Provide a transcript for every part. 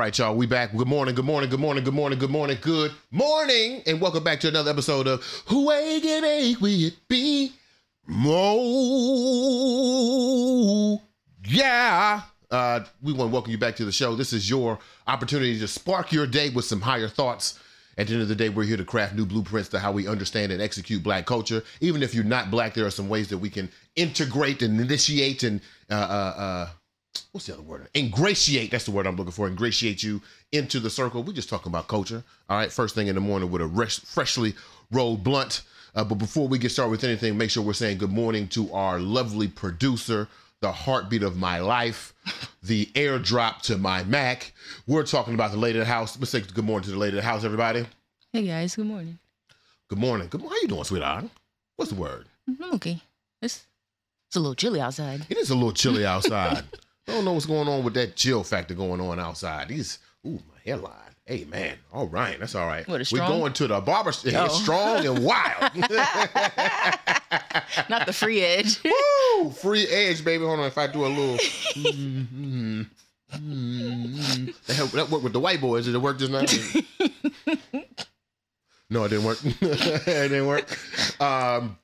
We right, y'all. We back. Good morning. Good morning. Good morning. Good morning. Good morning. Good morning. And welcome back to another episode of Who Wake and Ache Will It Be? Mo. Yeah. Uh, we want to welcome you back to the show. This is your opportunity to spark your day with some higher thoughts. At the end of the day, we're here to craft new blueprints to how we understand and execute black culture. Even if you're not black, there are some ways that we can integrate and initiate and uh, uh, uh, what's the other word? Ingratiate. That's the word I'm looking for. Ingratiate you into the circle. We're just talking about culture. All right. First thing in the morning with a res- freshly rolled blunt. Uh, but before we get started with anything, make sure we're saying good morning to our lovely producer, the heartbeat of my life, the airdrop to my Mac. We're talking about the lady of the house. Let's say good morning to the lady of the house, everybody. Hey guys, good morning. Good morning. Good morning. How you doing, sweetheart? What's the word? I'm okay. It's it's a little chilly outside. It is a little chilly outside. I don't know what's going on with that chill factor going on outside. These, ooh, my hairline. Hey man, all right, that's all right. What, We're going to the barber. It's Oh. strong and wild. Not the free edge. Woo! Free edge, baby. Hold on. If I do a little, mm, mm, mm. that, help, that worked with the white boys. Did it work just now? no, it didn't work. it didn't work. Um,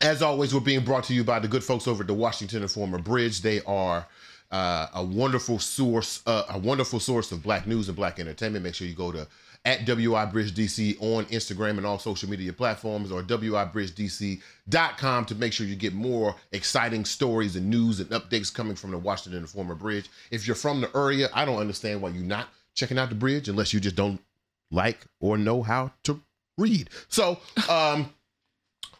as always, we're being brought to you by the good folks over at the Washington Informer Bridge. They are uh, a wonderful source, uh, a wonderful source of black news and black entertainment. Make sure you go to at WI Bridge DC on Instagram and all social media platforms or WIBridgeDC.com to make sure you get more exciting stories and news and updates coming from the Washington Informer Bridge. If you're from the area, I don't understand why you're not checking out the bridge unless you just don't like or know how to read. So, um,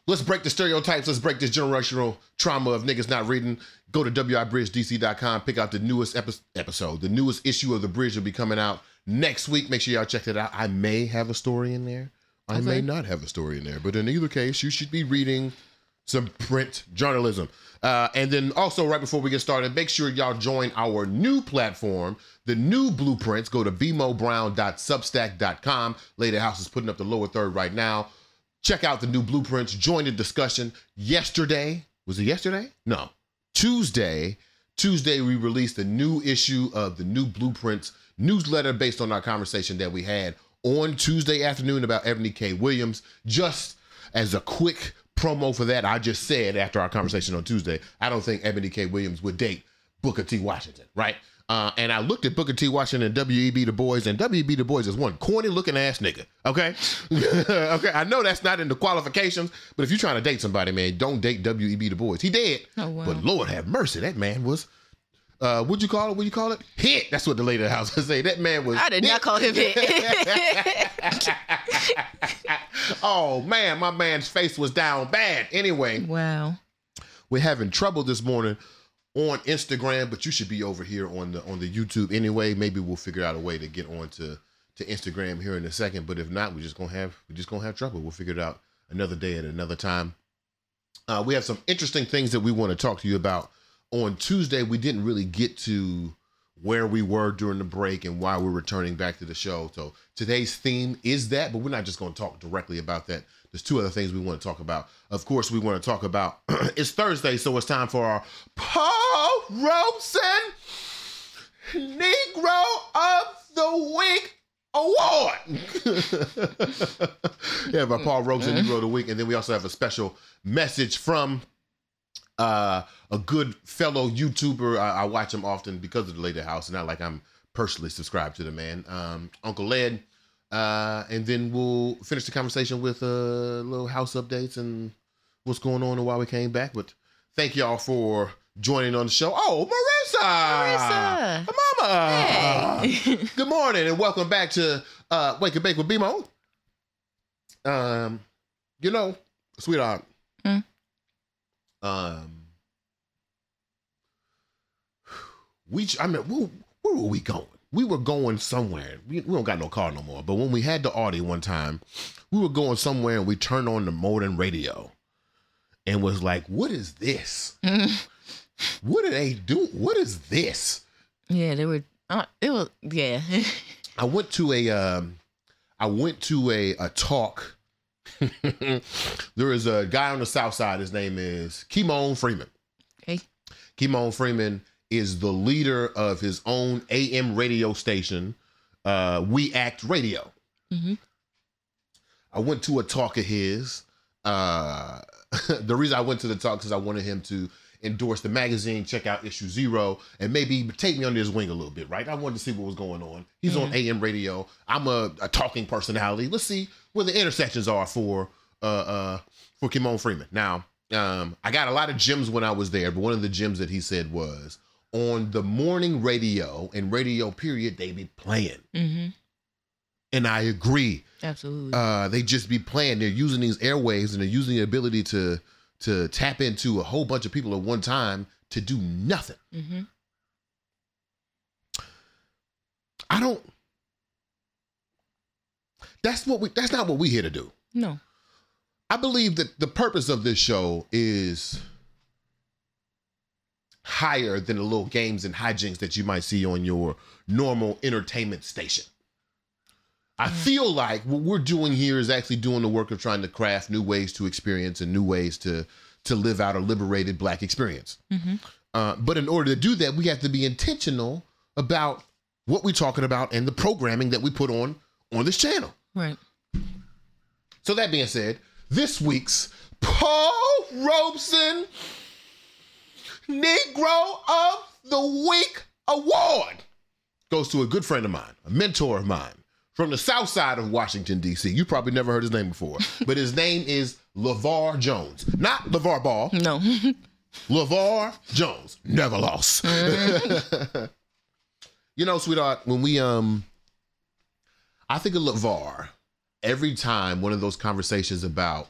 Let's break the stereotypes. Let's break this generational trauma of niggas not reading. Go to WIBridgeDC.com, pick out the newest epi- episode. The newest issue of The Bridge will be coming out next week. Make sure y'all check it out. I may have a story in there. I may not have a story in there. But in either case, you should be reading some print journalism. Uh, and then also, right before we get started, make sure y'all join our new platform, the new blueprints. Go to bmobrown.substack.com. Lady House is putting up the lower third right now. Check out the new blueprints. Join the discussion. Yesterday, was it yesterday? No. Tuesday, Tuesday, we released a new issue of the new blueprints newsletter based on our conversation that we had on Tuesday afternoon about Ebony K. Williams. Just as a quick promo for that, I just said after our conversation on Tuesday, I don't think Ebony K. Williams would date Booker T. Washington, right? Uh, and I looked at Booker T. Washington and W.E.B. Du Bois, and W.E.B. Du Bois is one corny looking ass nigga. Okay, okay. I know that's not in the qualifications, but if you're trying to date somebody, man, don't date W.E.B. Du Bois. He dead, Oh, wow. but Lord have mercy, that man was. Uh, what'd you call it? What you call it? Hit. That's what the lady of the house would say. That man was. I did not call him hit. oh man, my man's face was down bad. Anyway, wow. we're having trouble this morning on Instagram, but you should be over here on the on the YouTube anyway. Maybe we'll figure out a way to get on to, to Instagram here in a second. But if not, we're just gonna have we're just gonna have trouble. We'll figure it out another day at another time. Uh, we have some interesting things that we want to talk to you about. On Tuesday, we didn't really get to where we were during the break and why we're returning back to the show. So today's theme is that, but we're not just going to talk directly about that. There's two other things we want to talk about. Of course, we want to talk about it's Thursday, so it's time for our Paul Robeson Negro of the Week Award. yeah, by Paul Robeson Negro of the Week, and then we also have a special message from uh, a good fellow YouTuber. I, I watch him often because of the Lady House, and not like I'm personally subscribed to the man, um, Uncle Lead. Uh, and then we'll finish the conversation with uh, little house updates and what's going on and why we came back. But thank y'all for joining on the show. Oh, Marissa! Marissa! Mama! Hey. Good morning and welcome back to uh, Wake and Bake with BeMo. Um, you know, sweetheart. Hmm? Um, we I mean, where, where were we going? We were going somewhere. We, we don't got no car no more. But when we had the Audi one time, we were going somewhere and we turned on the modern radio, and was like, "What is this? what are they do? What is this?" yeah, they were. Uh, it was. Yeah. I went to a um, I went to a a talk. there is a guy on the south side. His name is Kymone Freeman. Okay. Kymone Freeman is the leader of his own AM radio station, uh, We Act Radio. hmm I went to a talk of his. Uh, the reason I went to the talk is I wanted him to endorse the magazine, check out issue zero, and maybe take me under his wing a little bit, right? I wanted to see what was going on. He's on AM radio. I'm a, a talking personality. Let's see where the intersections are for uh uh for Kymone Freeman. Now, um, I got a lot of gems when I was there, but one of the gems that he said was on the morning radio and radio period, they be playing. hmm And I agree Absolutely. uh, they just be playing. They're using these airwaves and they're using the ability to to tap into a whole bunch of people at one time to do nothing. hmm I don't. That's what we. That's not what we here to do. No. I believe that the purpose of this show is higher than the little games and hijinks that you might see on your normal entertainment station. I feel like what we're doing here is actually doing the work of trying to craft new ways to experience and new ways to to live out a liberated black experience. hmm Uh, but in order to do that, we have to be intentional about what we're talking about and the programming that we put on on this channel. Right. So that being said, this week's Paul Robeson Negro of the Week award goes to a good friend of mine, a mentor of mine from the south side of Washington, D.C. You probably never heard his name before, but his name is LeVar Jones. Not LeVar Ball, No. LeVar Jones. Never lost. you know, sweetheart, when we um I think of LeVar every time one of those conversations about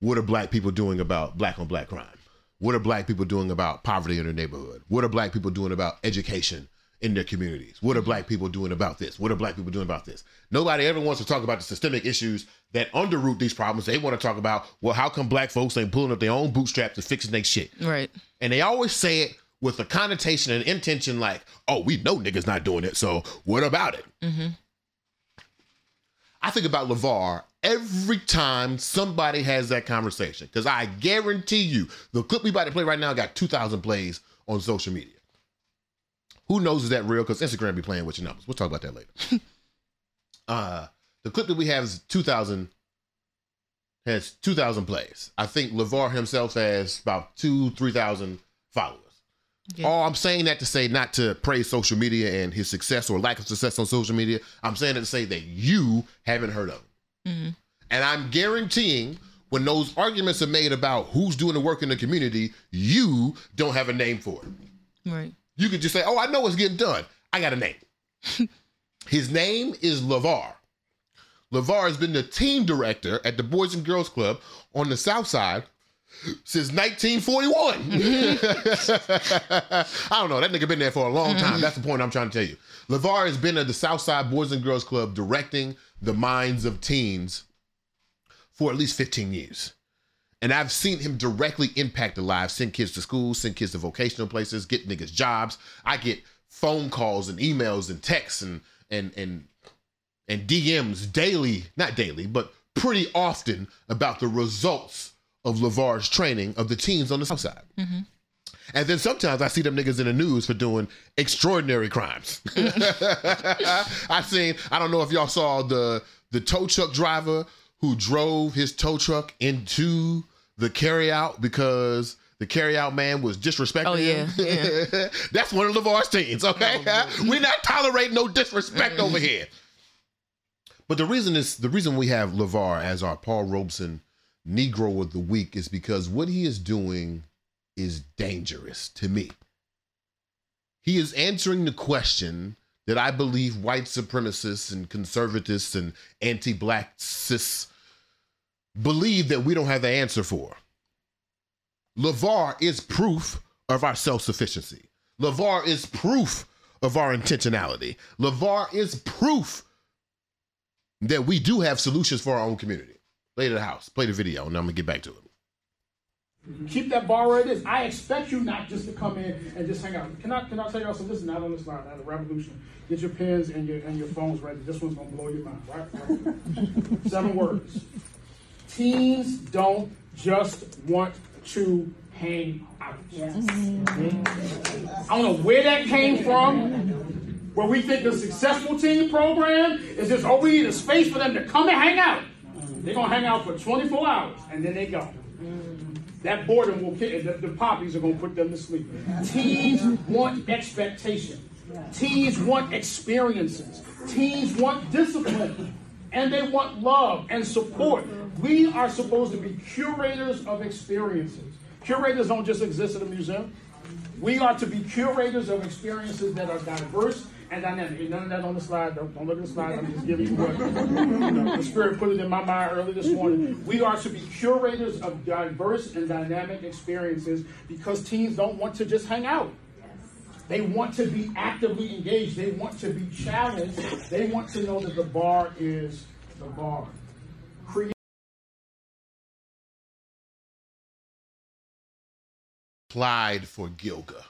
what are black people doing about black on black crime? What are black people doing about poverty in their neighborhood? What are black people doing about education in their communities? What are black people doing about this? What are black people doing about this? Nobody ever wants to talk about the systemic issues that underroot these problems. They want to talk about, well, how come black folks ain't pulling up their own bootstraps and fixing their shit? Right. And they always say it with a connotation and intention like, oh, we know niggas not doing it, so what about it? hmm I think about LeVar every time somebody has that conversation because I guarantee you the clip we about to play right now got 2,000 plays on social media. Who knows is that real? Because Instagram be playing with your numbers. We'll talk about that later. uh, the clip that we have is 2,000 has 2,000 plays. I think LeVar himself has about two, 3,000 followers. Yeah. Oh, I'm saying that to say not to praise social media and his success or lack of success on social media. I'm saying it to say that you haven't heard of him. hmm And I'm guaranteeing when those arguments are made about who's doing the work in the community, you don't have a name for it. Right. You could just say, oh, I know it's getting done. I got a name. His name is LeVar. LeVar has been the team director at the Boys and Girls Club on the South Side since 1941. I don't know. That nigga been there for a long time. Mm-hmm. That's the point I'm trying to tell you. LeVar has been at the South Side Boys and Girls Club directing the minds of teens for at least 15 years. And I've seen him directly impact the lives, send kids to school, send kids to vocational places, get niggas jobs. I get phone calls and emails and texts and and and and DMs daily, not daily, but pretty often about the results of LeVar's training of the teens on the South Side. Mm-hmm. And then sometimes I see them niggas in the news for doing extraordinary crimes. I seen, I don't know if y'all saw the the tow truck driver who drove his tow truck into the carryout because the carryout man was disrespecting Oh, yeah, him. That's one of LeVar's teens, okay? Oh, We're not tolerating no disrespect mm-hmm. over here. But the reason is the reason we have LeVar as our Paul Robeson Negro of the Week is because what he is doing is dangerous to me. He is answering the question that I believe white supremacists and conservatives and anti-black cis believe that we don't have the answer for. LeVar is proof of our self-sufficiency. LeVar is proof of our intentionality. LeVar is proof that we do have solutions for our own community. Play to the house, play the video, and I'm gonna get back to it. Keep that bar where it is. I expect you not just to come in and just hang out. Can I can I tell y'all something? This is not on the slide. Not a revolution. Get your pens and your and your phones ready. This one's gonna blow your mind. Right? Seven words. Teens don't just want to hang out. Mm-hmm. I don't know where that came from. Where we think the successful team program is just, oh, we need a space for them to come and hang out. They're gonna hang out for 24 hours and then they go. Mm. That boredom will kill the, the poppies are gonna put them to sleep. Teens want expectation. Teens want experiences. Teens want discipline. And they want love and support. We are supposed to be curators of experiences. Curators don't just exist at a museum. We are to be curators of experiences that are diverse and dynamic. None of that on the slide. Don't, don't look at the slide. I'm just giving you what you know, the Spirit put it in my mind early this morning. We are to be curators of diverse and dynamic experiences because teens don't want to just hang out. They want to be actively engaged. They want to be challenged. They want to know that the bar is the bar. Applied for Gilga.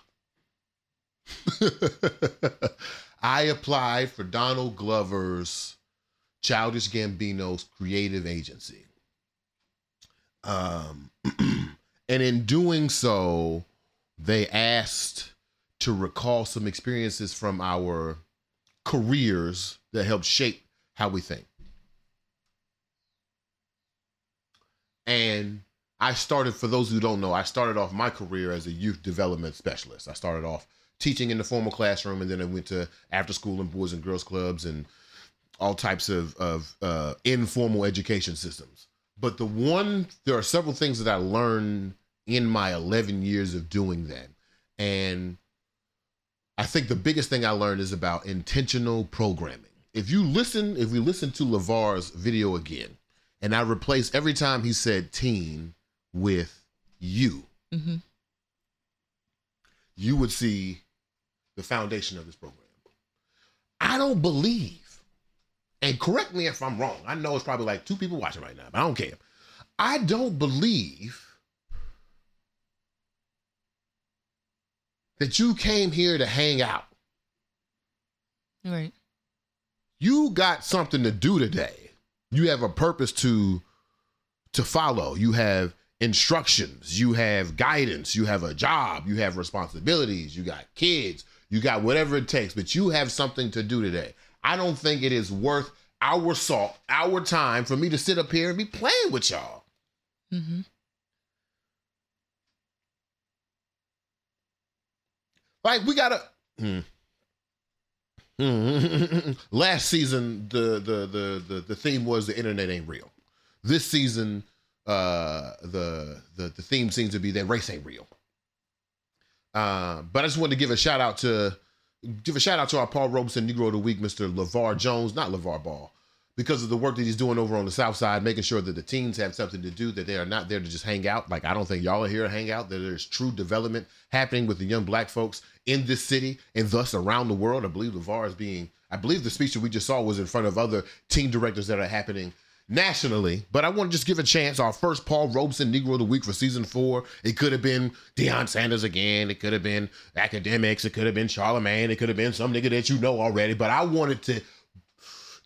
I applied for Donald Glover's Childish Gambino's creative agency. Um, and in doing so, they asked to recall some experiences from our careers that helped shape how we think. And I started, for those who don't know, I started off my career as a youth development specialist. I started off teaching in the formal classroom, and then I went to after school and boys and girls clubs and all types of, of uh, informal education systems. But the one, there are several things that I learned in my 11 years of doing that. And I think the biggest thing I learned is about intentional programming. If you listen, if we listen to LeVar's video again, and I replace every time he said teen with you, Mm-hmm. you would see the foundation of this program. I don't believe, and correct me if I'm wrong. I know it's probably like two people watching right now, but I don't care. I don't believe that you came here to hang out. Right. You got something to do today. You have a purpose to to follow. You have instructions, you have guidance, you have a job, you have responsibilities, you got kids, you got whatever it takes, but you have something to do today. I don't think it is worth our salt, our time for me to sit up here and be playing with y'all. Mm-hmm. Like we gotta. Hmm. Last season, the, the the the the theme was the internet ain't real. This season, uh, the the the theme seems to be that race ain't real. Uh, but I just wanted to give a shout out to give a shout out to our Paul Robeson Negro of the Week, Mr. LeVar Jones, not LeVar Ball, because of the work that he's doing over on the South Side, making sure that the teens have something to do, that they are not there to just hang out. Like I don't think y'all are here to hang out. That there's true development happening with the young black folks in this city and thus around the world. I believe LeVar is being. I believe the speech that we just saw was in front of other team directors that are happening nationally. But I want to just give a chance. Our first Paul Robeson Negro of the Week for season four. It could have been Deion Sanders again. It could have been academics. It could have been Charlemagne. It could have been some nigga that you know already. But I wanted to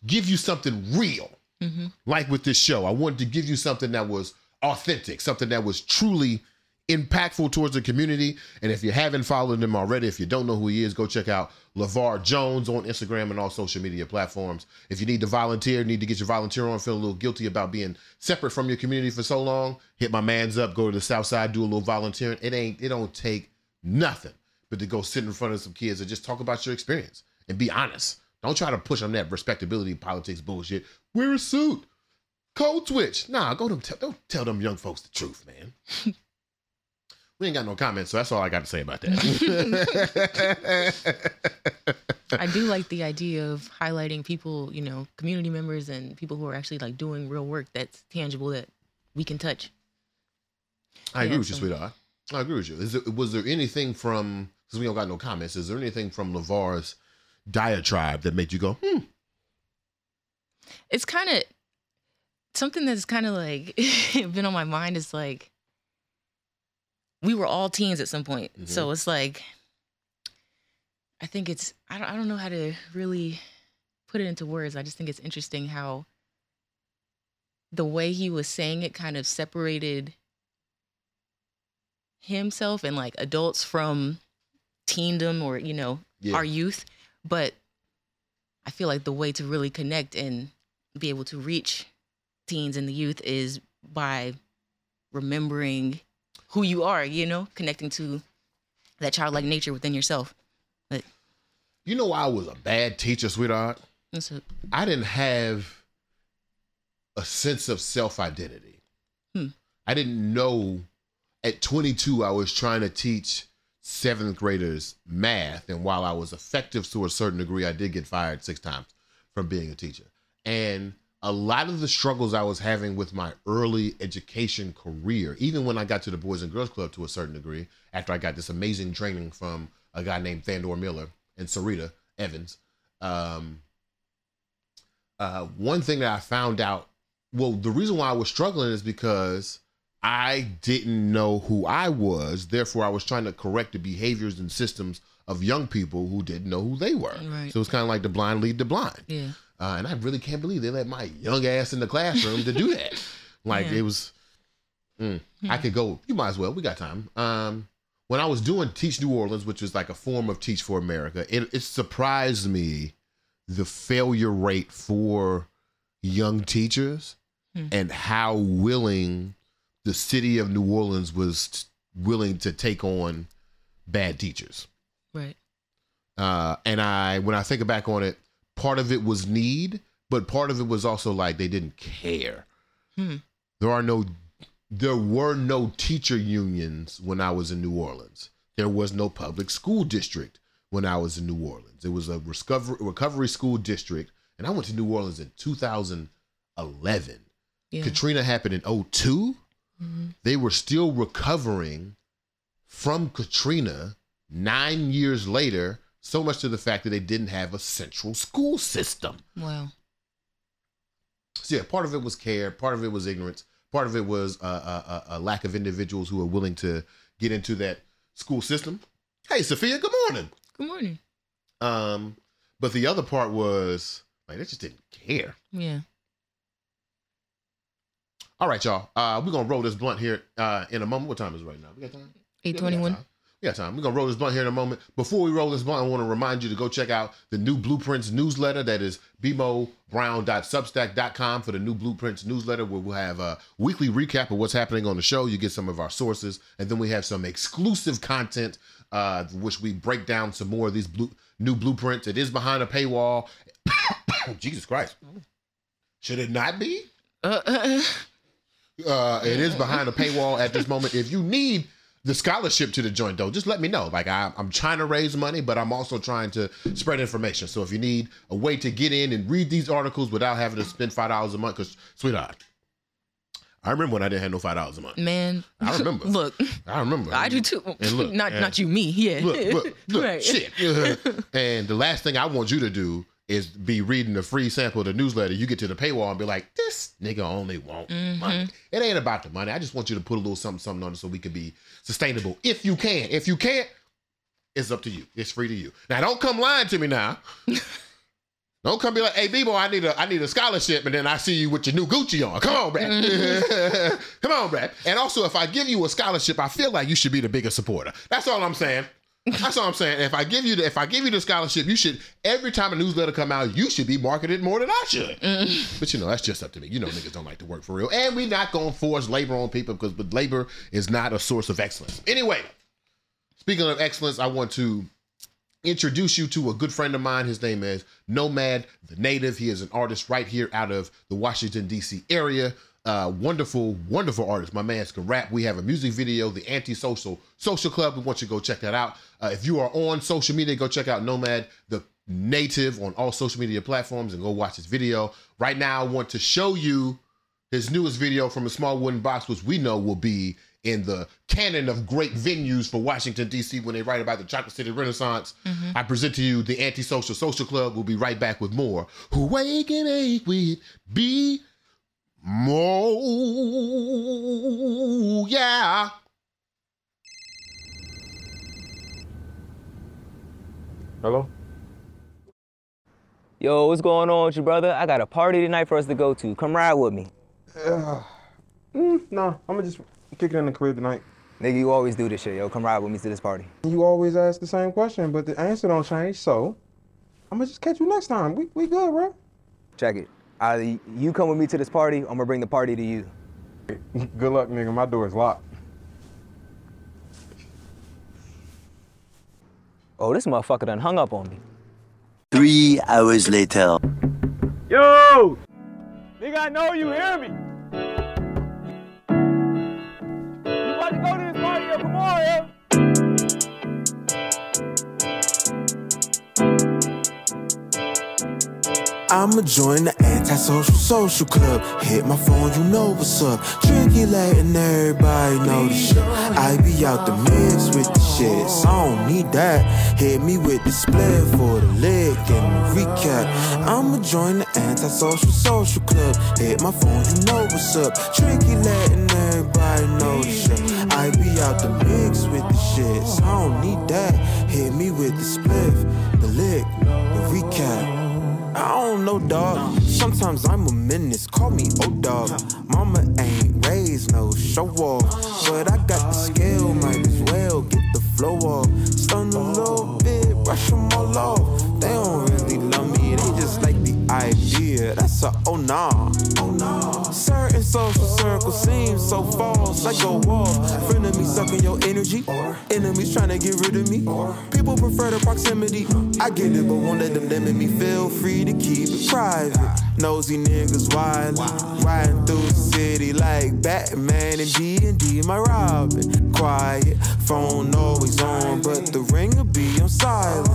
give you something real, Mm-hmm. like with this show. I wanted to give you something that was authentic, something that was truly impactful towards the community. And if you haven't followed him already, if you don't know who he is, go check out LeVar Jones on Instagram and all social media platforms. If you need to volunteer, need to get your volunteer on, feel a little guilty about being separate from your community for so long, hit my man's up, go to the south side, do a little volunteering. It ain't, it don't take nothing but to go sit in front of some kids and just talk about your experience and be honest. Don't try to push on that respectability politics bullshit. Wear a suit. Code switch. Nah, go tell, don't tell them young folks the truth, man. we ain't got no comments, so that's all I got to say about that. I do like the idea of highlighting people, you know, community members and people who are actually like doing real work that's tangible that we can touch. I agree Yeah, with you, so- sweetheart. I agree with you. Is there, was there anything from because we don't got no comments? Is there anything from LeVar's diatribe that made you go, hmm? It's kind of something that's kind of like been on my mind is like we were all teens at some point. So mm-hmm. it's like I think it's I don't I don't know how to really put it into words. I just think it's interesting how the way he was saying it kind of separated himself and like adults from teendom or you know Yeah. our youth but i feel like the way to really connect and be able to reach teens and the youth is by remembering who you are you know connecting to that childlike nature within yourself but You know I was a bad teacher, sweetheart? I didn't have a sense of self identity. Hmm. I didn't know at 22 I was trying to teach seventh graders math. And while I was effective to a certain degree, I did get fired six times from being a teacher. And a lot of the struggles I was having with my early education career, even when I got to the Boys and Girls Club to a certain degree, after I got this amazing training from a guy named Thandor Miller and Sarita Evans, um, uh, one thing that I found out, well, the reason why I was struggling is because I didn't know who I was. Therefore, I was trying to correct the behaviors and systems of young people who didn't know who they were. Right. So it's kind of like the blind lead the blind. yeah Uh, and I really can't believe they let my young ass in the classroom to do that. Like Yeah. it was, mm, I could go. You might as well. We got time. Um, when I was doing Teach New Orleans, which was like a form of Teach for America, it, it surprised me the failure rate for young teachers Hmm. and how willing the city of New Orleans was willing to take on bad teachers. right Uh, and I, when I think back on it, part of it was need, but part of it was also like they didn't care. Hmm. There are no, there were no teacher unions when I was in New Orleans. There was no public school district when I was in New Orleans. It was a recovery recovery school district, and I went to New Orleans in 2011. yeah Katrina happened in 2 Mhm. They were still recovering from Katrina nine years later, so much to the fact that they didn't have a central school system. wow So, yeah, part of it was care, part of it was ignorance, part of it was a, a, a lack of individuals who are willing to get into that school system. Hey, Sophia, good morning. good morning Um, but the other part was like they just didn't care. yeah All right, y'all. Uh, we're gonna roll this blunt here uh, in a moment. What time is it right now? We got time. Yeah, we got 821 time. We got time. We're gonna roll this blunt here in a moment. Before we roll this blunt, I want to remind you to go check out the new Blueprints newsletter. That is bmobrown.substack.com for the new Blueprints newsletter, where we'll have a weekly recap of what's happening on the show. You get some of our sources, and then we have some exclusive content, uh, which we break down some more of these blue, new blueprints. It is behind a paywall. Jesus Christ. Should it not be? uh, uh, uh, it is behind a paywall at this moment. If you need the scholarship to the joint, though, just let me know. Like I, I'm trying to raise money, but I'm also trying to spread information. So if you need a way to get in and read these articles without having to spend five dollars a month, because sweetheart, I remember when I didn't have no five dollars a month. man I remember. look I remember. i do too And look, not and- not you me yeah Look, look, look, Right. shit. and the last thing I want you to do is be reading the free sample of the newsletter. You get to the paywall and be like, this nigga only want Mm-hmm. money. It ain't about the money. I just want you to put a little something, something on it so we can be sustainable. If you can. If you can't, it's up to you. It's free to you. Now don't come lying to me now. Don't come be like, hey, B-boy, I need a I need a scholarship, and then I see you with your new Gucci on. Come on, Brad. come on, Brad. And also, if I give you a scholarship, I feel like you should be the bigger supporter. That's all I'm saying. That's all I'm saying. If I give you the if I give you the scholarship, you should every time a newsletter come out, you should be marketed more than I should. Mm. But you know, that's just up to me. You know, niggas don't like to work for real, and we're not gonna force labor on people because but labor is not a source of excellence. Anyway, speaking of excellence, I want to introduce you to a good friend of mine. His name is Nomad the Native. He is an artist right here out of the Washington, D.C. area. Uh, wonderful, wonderful artist. My man's can rap. We have a music video, the Antisocial Social Club. We want you to go check that out. Uh, if you are on social media, go check out Nomad the Native on all social media platforms and go watch his video. Right now, I want to show you his newest video from a small wooden box, which we know will be in the canon of great venues for Washington, D.C. when they write about the Chocolate City Renaissance. I present to you the Antisocial Social Club. We'll be right back with more. Who wake and ache with be more. Yeah. Hello? Yo, what's going on with you, brother? I got a party tonight for us to go to. Come ride with me. Mm, no, I'm gonna just kick it in the crib tonight. Nigga, you always do this shit, yo. Come ride with me to this party. You always ask the same question, but the answer don't change. So, I'm gonna just catch you next time. We we good, bro. Check it. Either you come with me to this party, I'm gonna bring the party to you. Good luck, nigga. My door is locked. Oh, this motherfucker done hung up on me. Three hours later. Yo! Nigga, I know you hear me. You about to go to this party, yo. Come on, yo. I'ma join the antisocial social club. Hit my phone, you know what's up. Tricky and everybody know the shit. I be out the mix with the shit, so I don't need that. Hit me with the split for the lick and the recap. I'ma join the antisocial social club. Hit my phone, you know what's up. Late and everybody know the shit. I be out the mix with the shit, so I don't need that. Hit me with the split, the lick, the recap. I don't know, dog. Sometimes I'm a menace. Call me old dog. Mama ain't raised no show off. But I got the skill, might as well get the flow off. Stun a little bit, brush them all off. They don't really love me, they just like the idea. That's a oh nah. Oh nah. Certain social circles seem so false. Off. Friend of me sucking your energy. Enemies trying to get rid of me. People prefer the proximity. I get it, but won't let them limit me. Feel free to keep it private. Nosy niggas wild, riding through the city like Batman and D and D. My Robin, quiet, phone always on, but the ring will be on silent.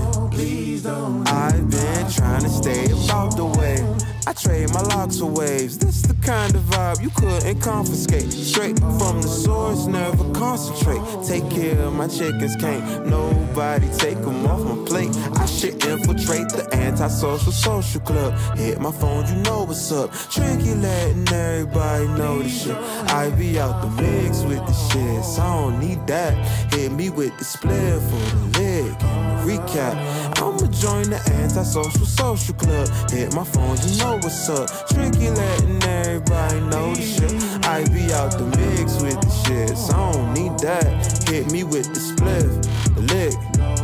I've been trying to stay about the way. I trade my locks for waves. This the kind of vibe you couldn't confiscate. Straight from the source, never concentrate. Take care of my chickens, can't nobody take them off my plate. I should infiltrate the antisocial social club. Hit my phone, you know what's up. Tricky letting everybody know the shit. I be out the mix with the shit, so I don't need that. Hit me with the split for the lick recap. I'ma join the antisocial social club. Hit my phone, you know what's up. Tricky letting everybody know the shit. I be out the mix with the shit, so I don't need that. Hit me with the split, the lick,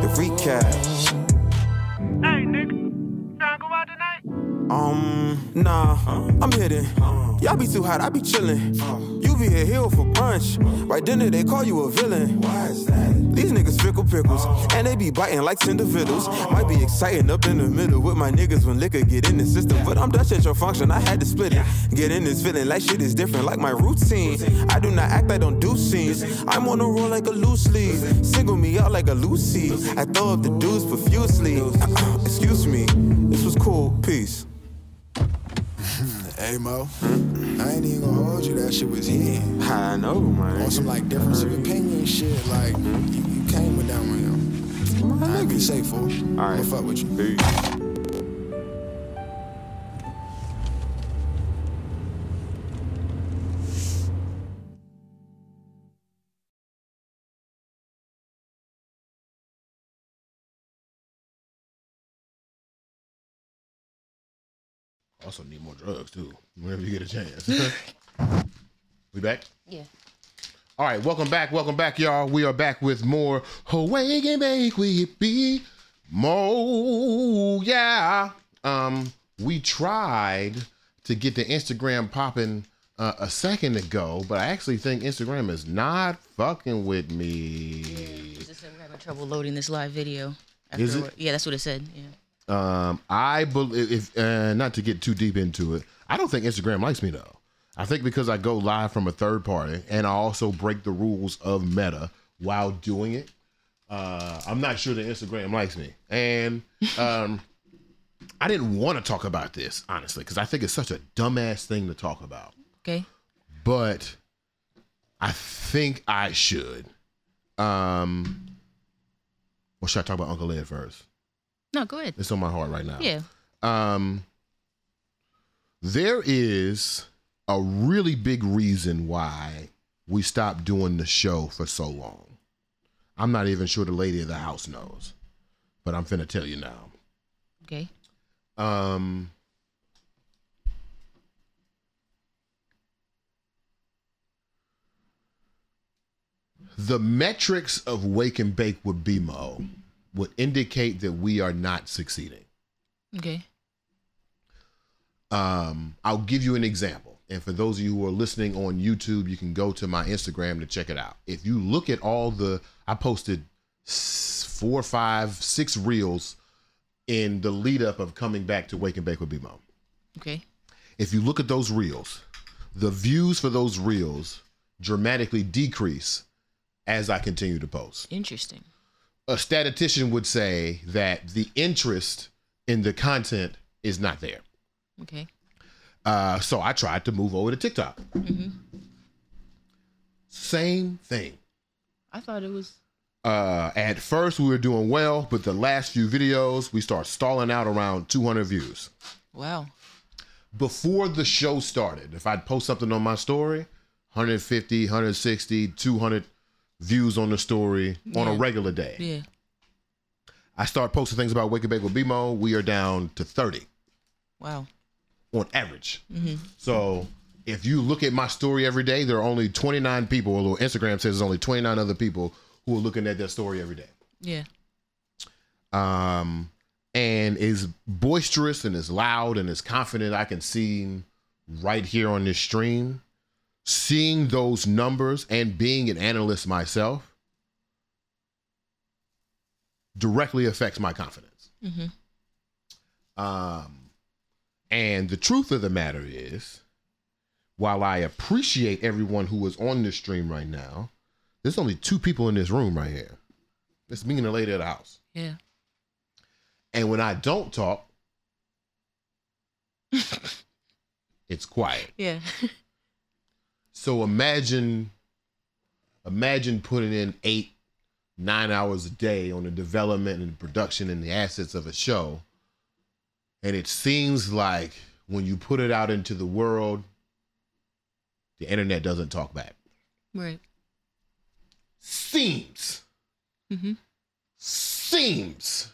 the recap. Hey, nigga, tryna go out tonight? Um, nah, I'm hitting. Y'all be too hot, I be chillin'. You be a heel for brunch. Right dinner, they call you a villain. Why is that? These niggas fickle pickles, and they be biting like tender fiddles. Might be exciting up in the middle with my niggas when liquor get in the system. But I'm Dutch at your function, I had to split it. Get in this feeling like shit is different, like my routine. I do not act, I don't do scenes. I'm on a roll like a loose leaf. Single me out like a Lucy. I throw up the dudes profusely. Uh, uh, excuse me, this was cool, peace. Hey Mo, I ain't even gonna hold you. That shit was hitting. I know, man. On some like difference of opinion shit, like mm-hmm. you, you came with that one. I be safe, fool. All right. I'll fuck with you. Also need more drugs too. Whenever you get a chance. we back? Yeah. All right, welcome back, welcome back, y'all. We are back with more Awake and Make We Be Mo. Yeah. Um, we tried to get the Instagram popping uh, a second ago, but I actually think Instagram is not fucking with me. It's just having trouble loading this live video. Is it? Yeah, that's what it said. Yeah. Um, I believe if uh, not to get too deep into it, I don't think Instagram likes me though. I think because I go live from a third party and I also break the rules of Meta while doing it. Uh, I'm not sure that Instagram likes me, and um, I didn't want to talk about this honestly because I think it's such a dumbass thing to talk about. Okay. But I think I should. Um, well, should I talk about Uncle Ed first? No, go ahead. It's on my heart right now. Yeah. Um, there is a really big reason why we stopped doing the show for so long. I'm not even sure the lady of the house knows, but I'm finna tell you now. Okay. Um, The metrics of Wake and Bake would with BeMo would indicate that we are not succeeding. Okay. Um, I'll give you an example. And for those of you who are listening on YouTube, you can go to my Instagram to check it out. If you look at all the, I posted four, five, six reels in the lead up of coming back to Wake and Bake with BeMo. Okay. If you look at those reels, the views for those reels dramatically decrease as I continue to post. Interesting. A statistician would say that the interest in the content is not there. Okay. Uh, so I tried to move over to TikTok. Mm-hmm. Same thing. I thought it was. Uh, at first, we were doing well, but the last few videos, we start stalling out around 200 views. Wow. Before the show started, if I'd post something on my story, 150, 160, 200 views on the story on a regular day. Yeah. I start posting things about Wake and Bake with BeMo. We are down to 30 Wow. on average. Mm-hmm. So if you look at my story every day, there are only 29 people, although Instagram says there's only 29 other people who are looking at that story every day. Yeah. Um, and is boisterous and is loud and is confident I can see right here on this stream. Seeing those numbers and being an analyst myself directly affects my confidence. hmm Um, and the truth of the matter is, while I appreciate everyone who is on this stream right now, there's only two people in this room right here. It's me and the lady at the house. Yeah. And when I don't talk, it's quiet. Yeah. So imagine, imagine putting in eight, nine hours a day on the development and production and the assets of a show. And it seems like when you put it out into the world, the internet doesn't talk back. right. Seems. Mm-hmm. Seems.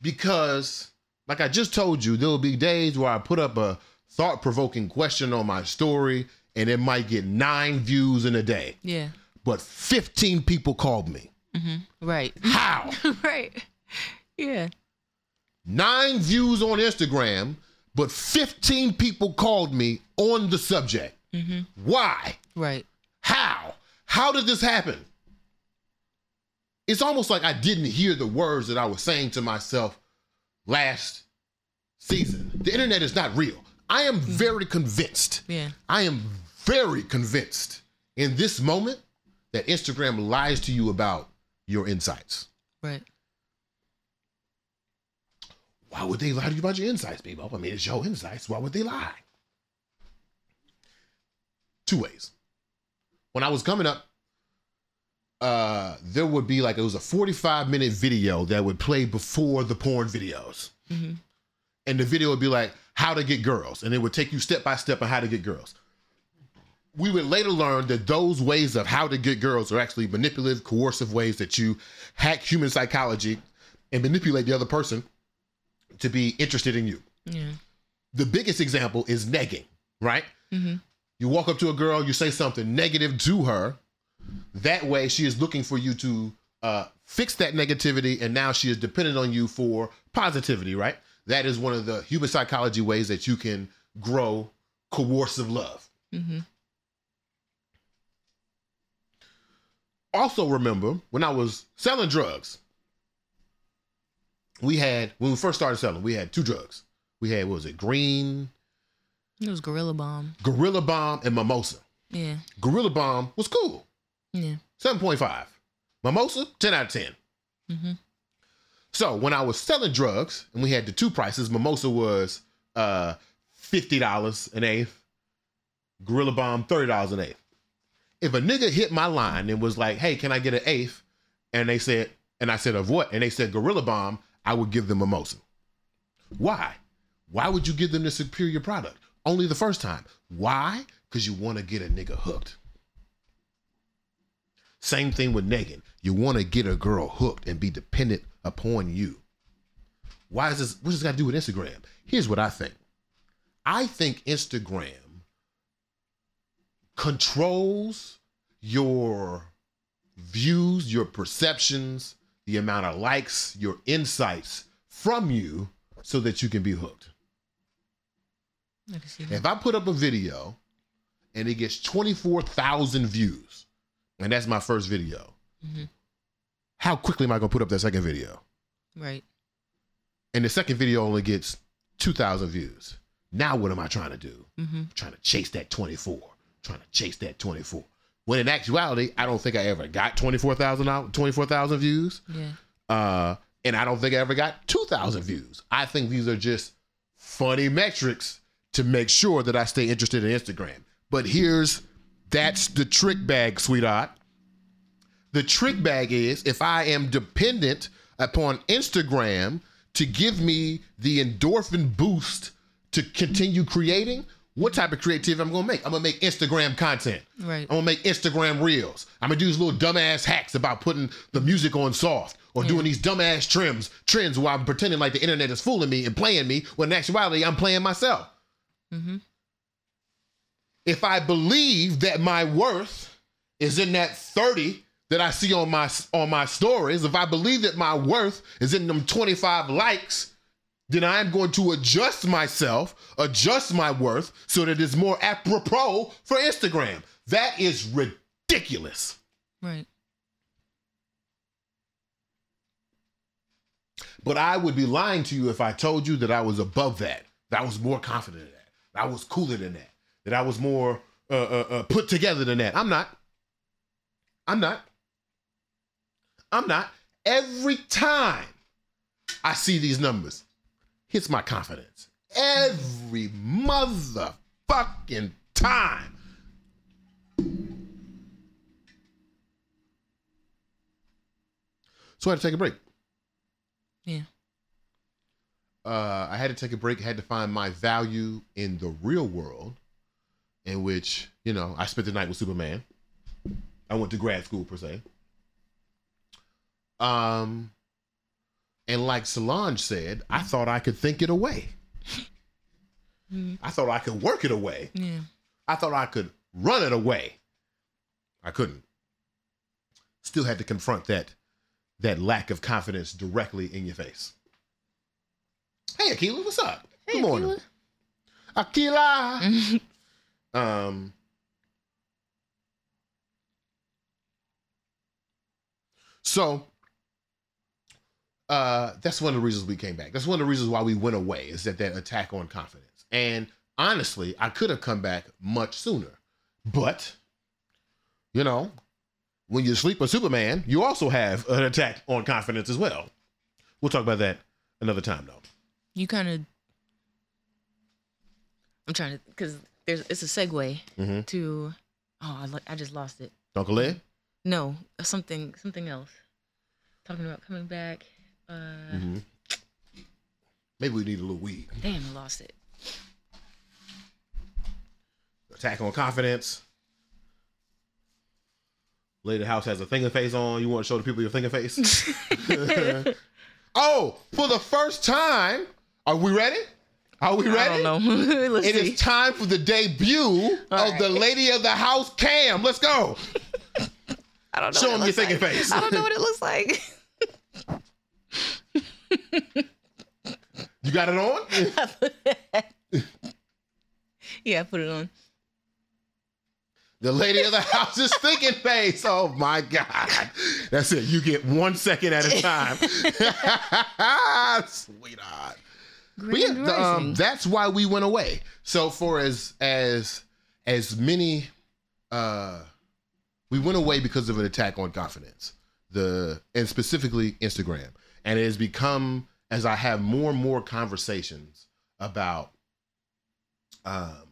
Because, like I just told you, there will be days where I put up a thought provoking question on my story and it might get nine views in a day. Yeah. But 15 people called me. hmm Right. How? right. Yeah. Nine views on Instagram, but 15 people called me on the subject. hmm Why? Right. How? How did this happen? It's almost like I didn't hear the words that I was saying to myself last season. The internet is not real. I am very convinced. Yeah. I am very convinced in this moment that Instagram lies to you about your insights. Right. Why would they lie to you about your insights, people? I mean, it's your insights. Why would they lie? Two ways. When I was coming up, uh, there would be like it was a 45 minute video that would play before the porn videos. hmm And the video would be like how to get girls. And it would take you step by step on how to get girls. We would later learn that those ways of how to get girls are actually manipulative, coercive ways that you hack human psychology and manipulate the other person to be interested in you. Yeah. The biggest example is negging, right? hmm You walk up to a girl, you say something negative to her. That way, she is looking for you to uh, fix that negativity, and now she is dependent on you for positivity, right? That is one of the human psychology ways that you can grow coercive love. hmm Also, remember when I was selling drugs, we had, when we first started selling, we had two drugs. We had, what was it, green, It was Gorilla Bomb. Gorilla Bomb, and Mimosa. Yeah. Gorilla Bomb was cool. Yeah. 7.5. Mimosa, 10 out of 10. hmm So when I was selling drugs and we had the two prices, Mimosa was uh $50 an eighth, Gorilla Bomb, $30 an eighth. If a nigga hit my line and was like, hey, can I get an eighth? And they said, and I said, of what? And they said Gorilla Bomb, I would give them Mimosa. Why? Why would you give them the superior product? Only the first time. Why? Because you want to get a nigga hooked. Same thing with negging. You want to get a girl hooked and be dependent upon you. Why is this? What does this got to do with Instagram? Here's what I think. I think Instagram controls your views, your perceptions, the amount of likes, your insights from you so that you can be hooked. I can see that. If I put up a video and it gets 24,000 views, and that's my first video, Mhm. How quickly am I going to put up that second video? Right. And the second video only gets 2,000 views. Now, what am I trying to do? Mm-hmm. trying to chase that 24, trying to chase that 24. When in actuality, I don't think I ever got 24,000 out, 24,000 views. Yeah. Uh, and I don't think I ever got 2,000 views. I think these are just funny metrics to make sure that I stay interested in Instagram. But here's that's the trick bag, sweetheart. The trick bag is if I am dependent upon Instagram to give me the endorphin boost to continue creating, what type of creativity I'm gonna make? I'm gonna make Instagram content. Right. I'm gonna make Instagram reels. I'm gonna do these little dumbass hacks about putting the music on soft or doing these dumbass trims, trends while I'm pretending like the internet is fooling me and playing me when in actuality I'm playing myself. Mm-hmm. If I believe that my worth is in that 30 that I see on my on my stories, if I believe that my worth is in them 25 likes, then I am going to adjust myself, adjust my worth so that it's more apropos for Instagram. That is ridiculous. Right. But I would be lying to you if I told you that I was above that, that I was more confident in that, that I was cooler than that, that I was more uh, uh, uh, put together than that. I'm not. I'm not. I'm not. Every time I see these numbers, hits my confidence. Every motherfucking time. So I had to take a break. Yeah. uh, I had to take a break, had to find my value in the real world, in which, you know, I spent the night with Superman. I went to grad school, per se. Um, and like Solange said, I thought I could think it away. I thought I could work it away. Yeah. I thought I could run it away. I couldn't. Still had to confront that that lack of confidence directly in your face. Hey, Akila, what's up? Good morning. Akila. um So uh that's one of the reasons we came back. That's one of the reasons why we went away is that that attack on confidence. And honestly, I could have come back much sooner. But you know, when you sleep with Superman, you also have an attack on confidence as well. We'll talk about that another time though. You kind of. I'm trying to, because there's it's a segue Mhm. to. Oh, I, lo- I just lost it. Uncle Ed? No, something something else. Talking about coming back. Uh, Mhm. Maybe we need a little weed. Damn, I lost it. Attack on confidence. Lady of the House has a finger face on. You want to show the people your finger face? oh, for the first time, are we ready? Are we ready? I don't know. Let's It is see. time for the debut All of the. Lady of the House cam. Let's go. I don't know. Show them your looks thinking like. face. I don't know what it looks like. You got it on? yeah, I put it on. The lady of the house is thinking face. Oh my God. That's it. You get one second at a time. Sweetheart. Yeah, the, um, that's why we went away. So for as as as many uh we went away because of an attack on confidence. The and specifically Instagram. And it has become as I have more and more conversations about um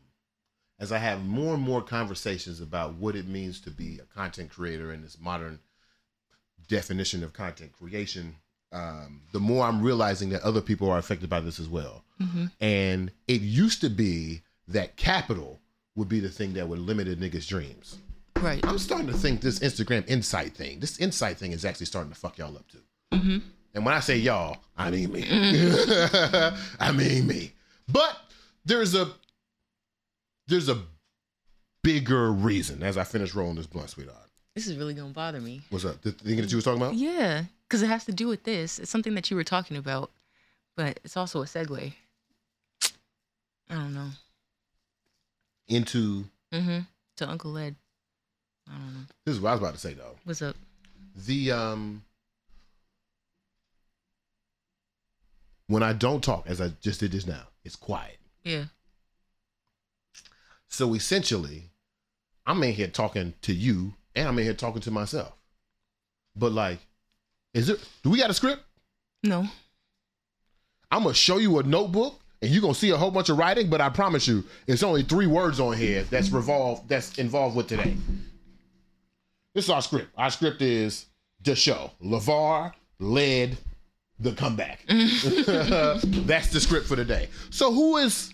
as I have more and more conversations about what it means to be a content creator in this modern definition of content creation, um, the more I'm realizing that other people are affected by this as well. Mhm. And it used to be that capital would be the thing that would limit a nigga's dreams. Right. I'm starting to think this Instagram insight thing, this insight thing is actually starting to fuck y'all up too. Mm-hmm. And when I say y'all, I mean me. I mean me. But there's a there's a bigger reason as I finish rolling this blunt, sweetheart. This is really gonna bother me. What's up? The thing that you was talking about? Yeah, because it has to do with this. It's something that you were talking about, but it's also a segue. I don't know. Into Mm-hmm. To Uncle Ed. I don't know. this is what I was about to say though. What's up? The um when I don't talk, as I just did just now, it's quiet. Yeah. So essentially, I'm in here talking to you and I'm in here talking to myself. But like, is it do we got a script? No. I'm gonna show you a notebook and you're gonna see a whole bunch of writing, but I promise you, it's only three words on here that's revolved that's involved with today. This is our script. Our script is the show. LeVar led the comeback. that's the script for today. So who is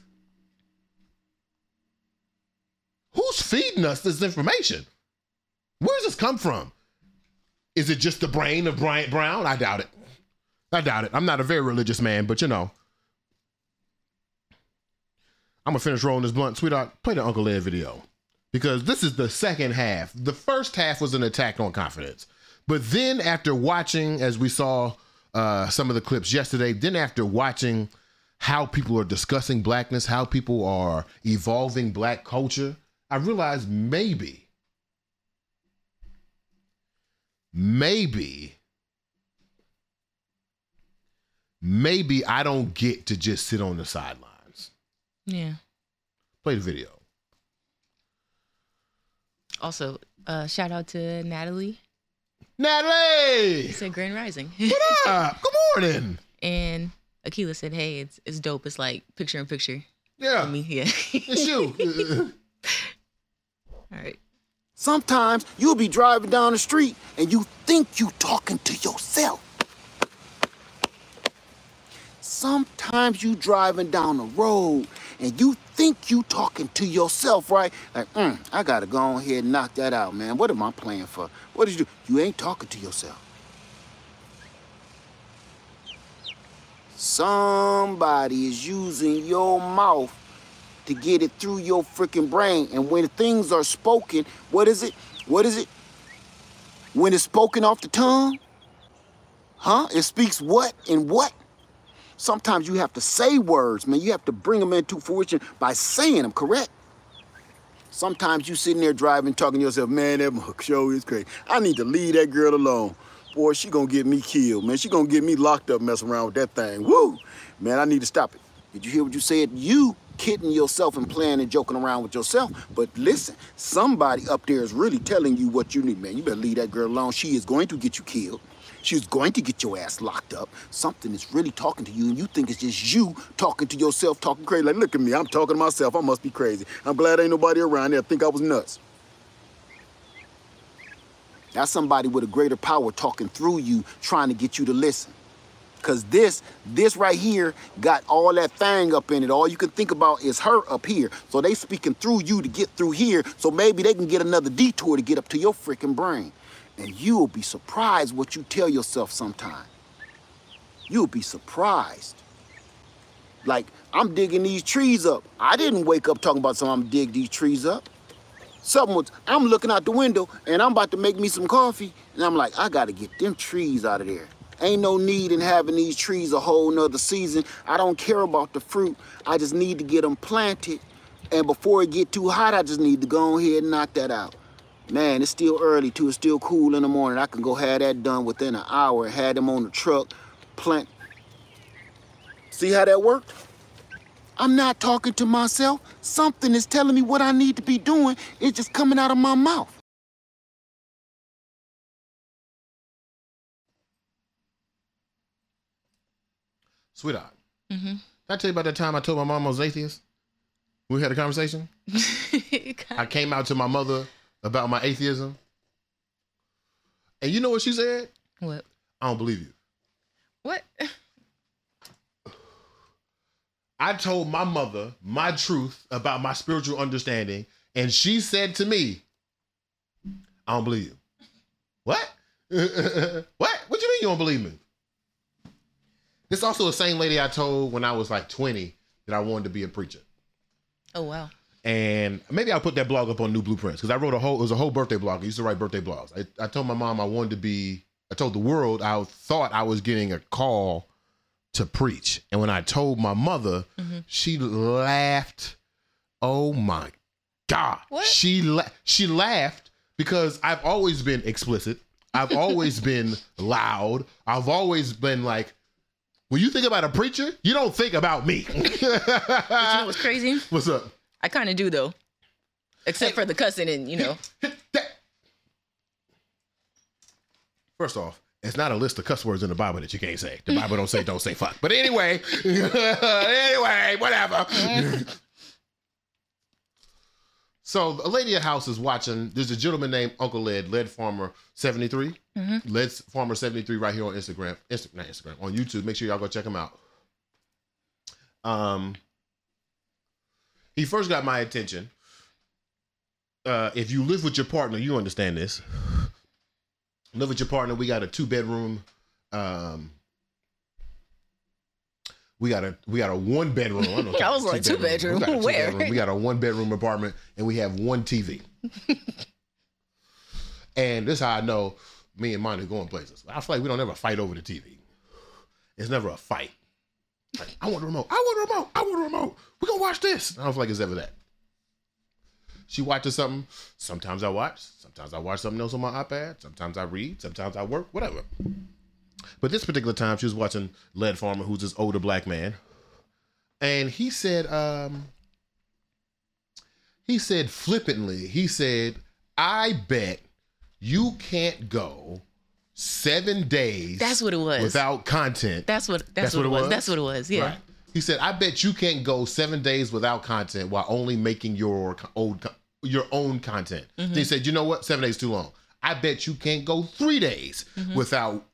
who's feeding us this information? Where does this come from? Is it just the brain of Bryant Brown? I doubt it. I doubt it. I'm not a very religious man, but you know. I'm gonna finish rolling this blunt. Sweetheart, play the Uncle Ed video. Because this is the second half. The first half was an attack on confidence. But then after watching, as we saw uh, some of the clips yesterday, then after watching how people are discussing blackness, how people are evolving black culture, I realized maybe, maybe maybe I don't get to just sit on the sidelines. Yeah. Play the video. Also, uh, shout out to Natalie. Natalie! He said Grand Rising. What up? Good morning. and Akila said, "Hey, it's it's dope. It's like picture in picture." Yeah. For me, yeah. It's you. All right. Sometimes you'll be driving down the street and you think you talking to yourself. Sometimes you driving down the road and you think you talking to yourself, right? Like, mm, I gotta go on here and knock that out, man. What am I playing for? What did you do? You ain't talking to yourself. Somebody is using your mouth to get it through your freaking brain. And when things are spoken, what is it? What is it? When it's spoken off the tongue? Huh? It speaks what and what? Sometimes you have to say words, man. You have to bring them into fruition by saying them, correct? Sometimes you sitting there driving, talking to yourself, man, that mug show is crazy. I need to leave that girl alone. Boy, she gonna get me killed, man. She gonna get me locked up messing around with that thing. Woo! Man, I need to stop it. Did you hear what you said? You kidding yourself and playing and joking around with yourself. But listen, somebody up there is really telling you what you need, man. You better leave that girl alone. She is going to get you killed. She's going to get your ass locked up. Something is really talking to you, and you think it's just you talking to yourself, talking crazy. Like, look at me, I'm talking to myself. I must be crazy. I'm glad ain't nobody around there think I was nuts. That's somebody with a greater power talking through you, trying to get you to listen. Cause this, this right here got all that thing up in it. All you can think about is her up here. So they speaking through you to get through here. So maybe they can get another detour to get up to your freaking brain. And you'll be surprised what you tell yourself sometime. You'll be surprised. Like, I'm digging these trees up. I didn't wake up talking about something I'm dig these trees up. Something was, I'm looking out the window and I'm about to make me some coffee. And I'm like, I gotta get them trees out of there. Ain't no need in having these trees a whole nother season. I don't care about the fruit. I just need to get them planted. And before it get too hot, I just need to go ahead and knock that out. Man, it's still early too. It's still cool in the morning. I can go have that done within an hour. Had them on the truck, plant. See how that worked? I'm not talking to myself. Something is telling me what I need to be doing. It's just coming out of my mouth. Sweetheart, Mm-hmm. did I tell you about that time I told my mom I was atheist? We had a conversation. I came out to my mother about my atheism. And you know what she said? What? I don't believe you. What? I told my mother my truth about my spiritual understanding, and she said to me, I don't believe you. What? what? What do you mean you don't believe me? This is also the same lady I told when I was like 20 that I wanted to be a preacher. Oh wow. And maybe I'll put that blog up on New Blueprints because I wrote a whole it was a whole birthday blog. I used to write birthday blogs. I, I told my mom I wanted to be. I told the world I thought I was getting a call to preach, and when I told my mother, mm-hmm. she laughed. Oh my god! What? She la- she laughed because I've always been explicit. I've always been loud. I've always been like, when you think about a preacher, you don't think about me. You know what's crazy? What's up? I kind of do though, except for the cussing and you know. First off, it's not a list of cuss words in the Bible that you can't say. The Bible don't say don't say fuck. But anyway, anyway, whatever. so a lady at house is watching. There's a gentleman named Uncle Lead, Lead Farmer 73. Lead Farmer 73 right here on Instagram. Insta- not Instagram, on YouTube. Make sure y'all go check him out. Um he first got my attention. Uh, if you live with your partner, you understand this live with your partner. We got a two bedroom. Um, we got a we got a one bedroom. I, don't know I was like, two bedroom? We got a two Where? bedroom. We got a one bedroom apartment, and we have one TV. and this is how I know me and mine are going places. I feel like we don't ever fight over the TV. It's never a fight. Like, I want a remote. I want a remote. I want a remote. We're gonna watch this. I don't feel like it's ever that. She watches something. Sometimes I watch. Sometimes I watch something else on my iPad. Sometimes I read. Sometimes I work. Whatever. But this particular time, she was watching Lead Farmer, who's this older black man, and he said, um, he said flippantly, he said, "I bet you can't go seven days. That's what it was. without content. That's what. That's, what, it was. That's what it was. Yeah. Right. He said, "I bet you can't go seven days without content while only making your old your own content." Mm-hmm. They said, "You know what? Seven days too long. I bet you can't go three days Mm-hmm. without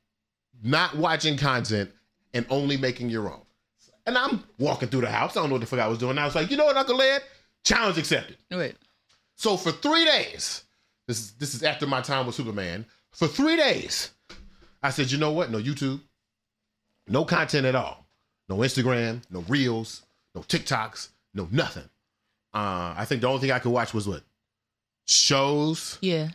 not watching content and only making your own." And I'm walking through the house. I don't know what the fuck I was doing. I was like, "You know what, Uncle Lead? Challenge accepted." Wait. So for three days, this is this is after my time with Superman. For three days, I said, you know what? No YouTube, no content at all, no Instagram, no Reels, no TikToks, no nothing. Uh, I think the only thing I could watch was what shows. Yeah.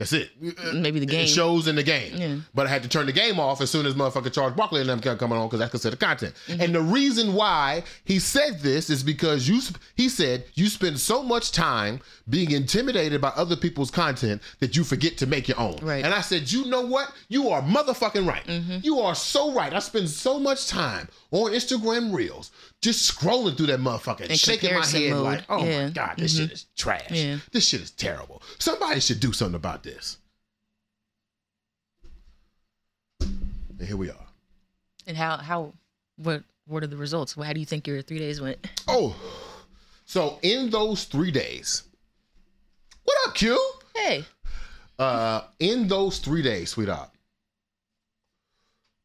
That's it. Maybe the game. it shows in the game. Yeah. But I had to turn the game off as soon as motherfucker Charles Barkley and them kept coming on because that's considered content. Mm-hmm. And the reason why he said this is because you, he said, you spend so much time being intimidated by other people's content that you forget to make your own. Right. And I said, you know what? You are motherfucking right. Mm-hmm. You are so right. I spend so much time on Instagram Reels just scrolling through that motherfucker and In shaking my head mode. like, oh Yeah. my God, this Mhm. shit is trash. Yeah. This shit is terrible. Somebody should do something about this. And here we are. And how how what what are the results? How do you think your three days went? Oh, so in those three days, what up, Q? Hey. Uh, in those three days, sweetheart,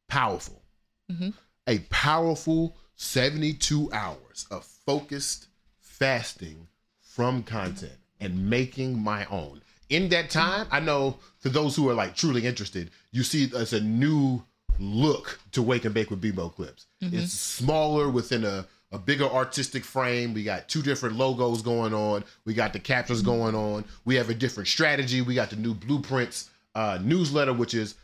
powerful, Mm-hmm. A powerful 72 hours of focused fasting from content and making my own. In that time, I know to those who are like truly interested, you see it's a new look to Wake and Bake with BeMo clips. It's smaller within a, a bigger artistic frame. We got two different logos going on. We got the captions going on. We have a different strategy. We got the new blueprints uh, newsletter, which is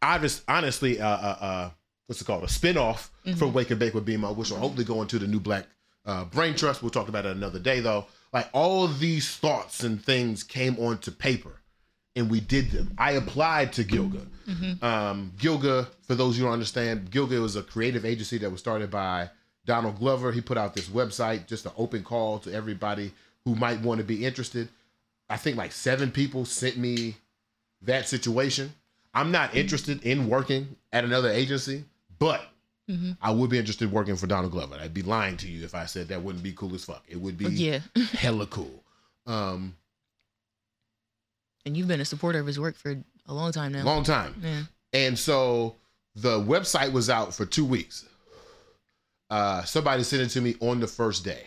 obvious, honestly, uh, uh, uh, what's it called? A spinoff from Wake and Bake with BeMo, which will hopefully go into the new Black uh, Brain Trust. We'll talk about it another day, though. Like all of these thoughts and things came onto paper, and we did them. I applied to Gilga. Um, Gilga, for those you who don't understand, Gilga was a creative agency that was started by Donald Glover. He put out this website, just an open call to everybody who might want to be interested. I think like seven people sent me that situation. I'm not interested in working at another agency, but I would be interested in working for Donald Glover. I'd be lying to you if I said that wouldn't be cool as fuck. It would be Yeah. hella cool. Um, And you've been a supporter of his work for a long time now. long time. Yeah. And so the website was out for two weeks. Uh, somebody sent it to me on the first day.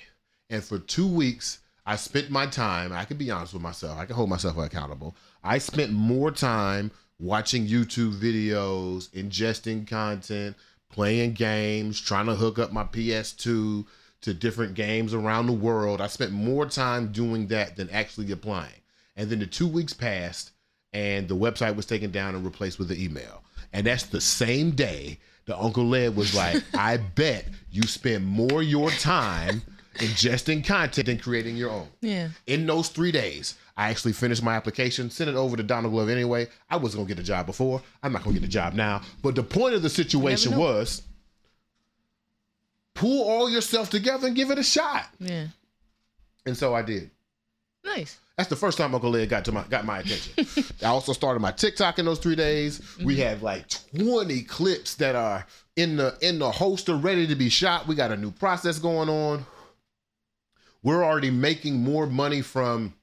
And for two weeks, I spent my time, I can be honest with myself, I can hold myself accountable. I spent more time watching YouTube videos, ingesting content, playing games, trying to hook up my PS2, to different games around the world. I spent more time doing that than actually applying. And then the two weeks passed, and the website was taken down and replaced with an email. And that's the same day the Uncle Lead was like, I bet you spend more your time ingesting content than creating your own. Yeah. In those three days, I actually finished my application, sent it over to Donald Glover anyway. I wasn't gonna get a job before. I'm not gonna get a job now. But the point of the situation was pull all yourself together and give it a shot. Yeah. And so I did. Nice. That's the first time Uncle Lead got to my got my attention. I also started my TikTok in those three days. We mm-hmm. have like 20 clips that are in the in the holster ready to be shot. We got a new process going on. We're already making more money from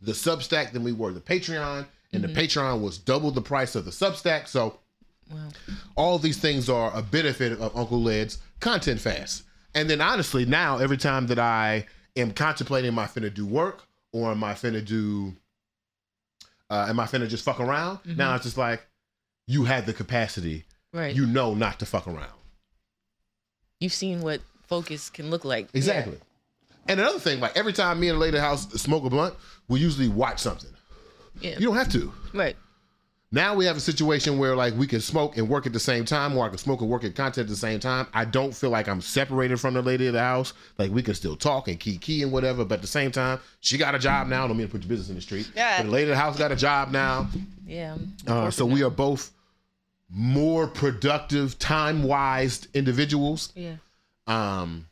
the Substack than we were the Patreon, and the Patreon was double the price of the Substack. So Wow. all these things are a benefit of Uncle Lead's content fast. And then honestly, now every time that I am contemplating am I finna do work or am I finna do uh am I finna just fuck around? Now it's just like you had the capacity. Right. You know not to fuck around. You've seen what focus can look like. Exactly. And another thing, like every time me and the lady of the house smoke a blunt, we usually watch something. Yeah. You don't have to. Right. Now we have a situation where like we can smoke and work at the same time, or I can smoke and work at content at the same time. I don't feel like I'm separated from the lady of the house. Like we can still talk and key key and whatever, but at the same time, she got a job now. I don't mean to put your business in the street. Yeah. But the lady of the house got a job now. Yeah. Uh, so we are both more productive, time wise individuals. Yeah. Um,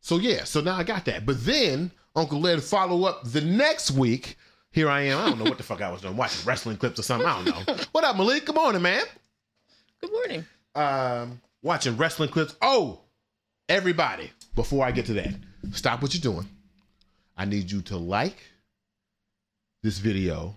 so yeah, so now I got that. But then Uncle Lead follow up the next week. Here I am. I don't know what the fuck I was doing, watching wrestling clips or something. I don't know. what up, Malik? Good morning, man. Good morning. Um, watching wrestling clips. Oh, everybody! Before I get to that, stop what you're doing. I need you to like this video,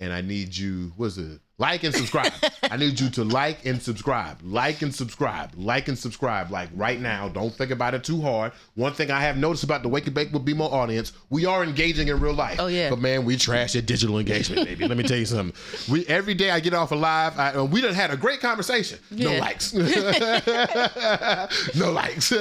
and I need you. What's it? Like and subscribe. I need you to like and subscribe. Like and subscribe. Like and subscribe. Like right now. Don't think about it too hard. One thing I have noticed about the Wake and Bake with BeMo audience, we are engaging in real life. Oh, yeah. But man, we trash at digital engagement, baby. Let me tell you something. We every day I get off a live, I, we done had a great conversation. No Yeah. likes. no likes.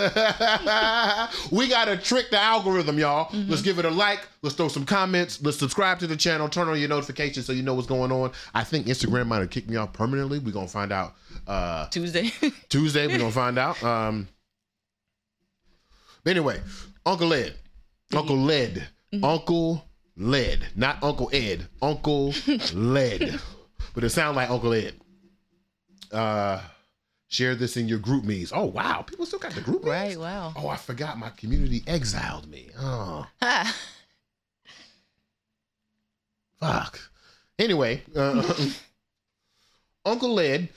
we gotta trick the algorithm, y'all. Mm-hmm. Let's give it a like. Let's throw some comments. Let's subscribe to the channel. Turn on your notifications so you know what's going on. I think Instagram might have kicked me off permanently. We're gonna find out uh Tuesday. Tuesday. We're gonna find out. Um but anyway, Uncle Lead. Uncle Lead. Uncle Lead. Not Uncle Ed. Uncle Lead. But it sounds like Uncle Ed. Uh share this in your GroupMe's. Oh wow, people still got the GroupMe's? right. Wow. Oh, I forgot my community exiled me. Oh. Fuck. Anyway, uh, Uncle Lead,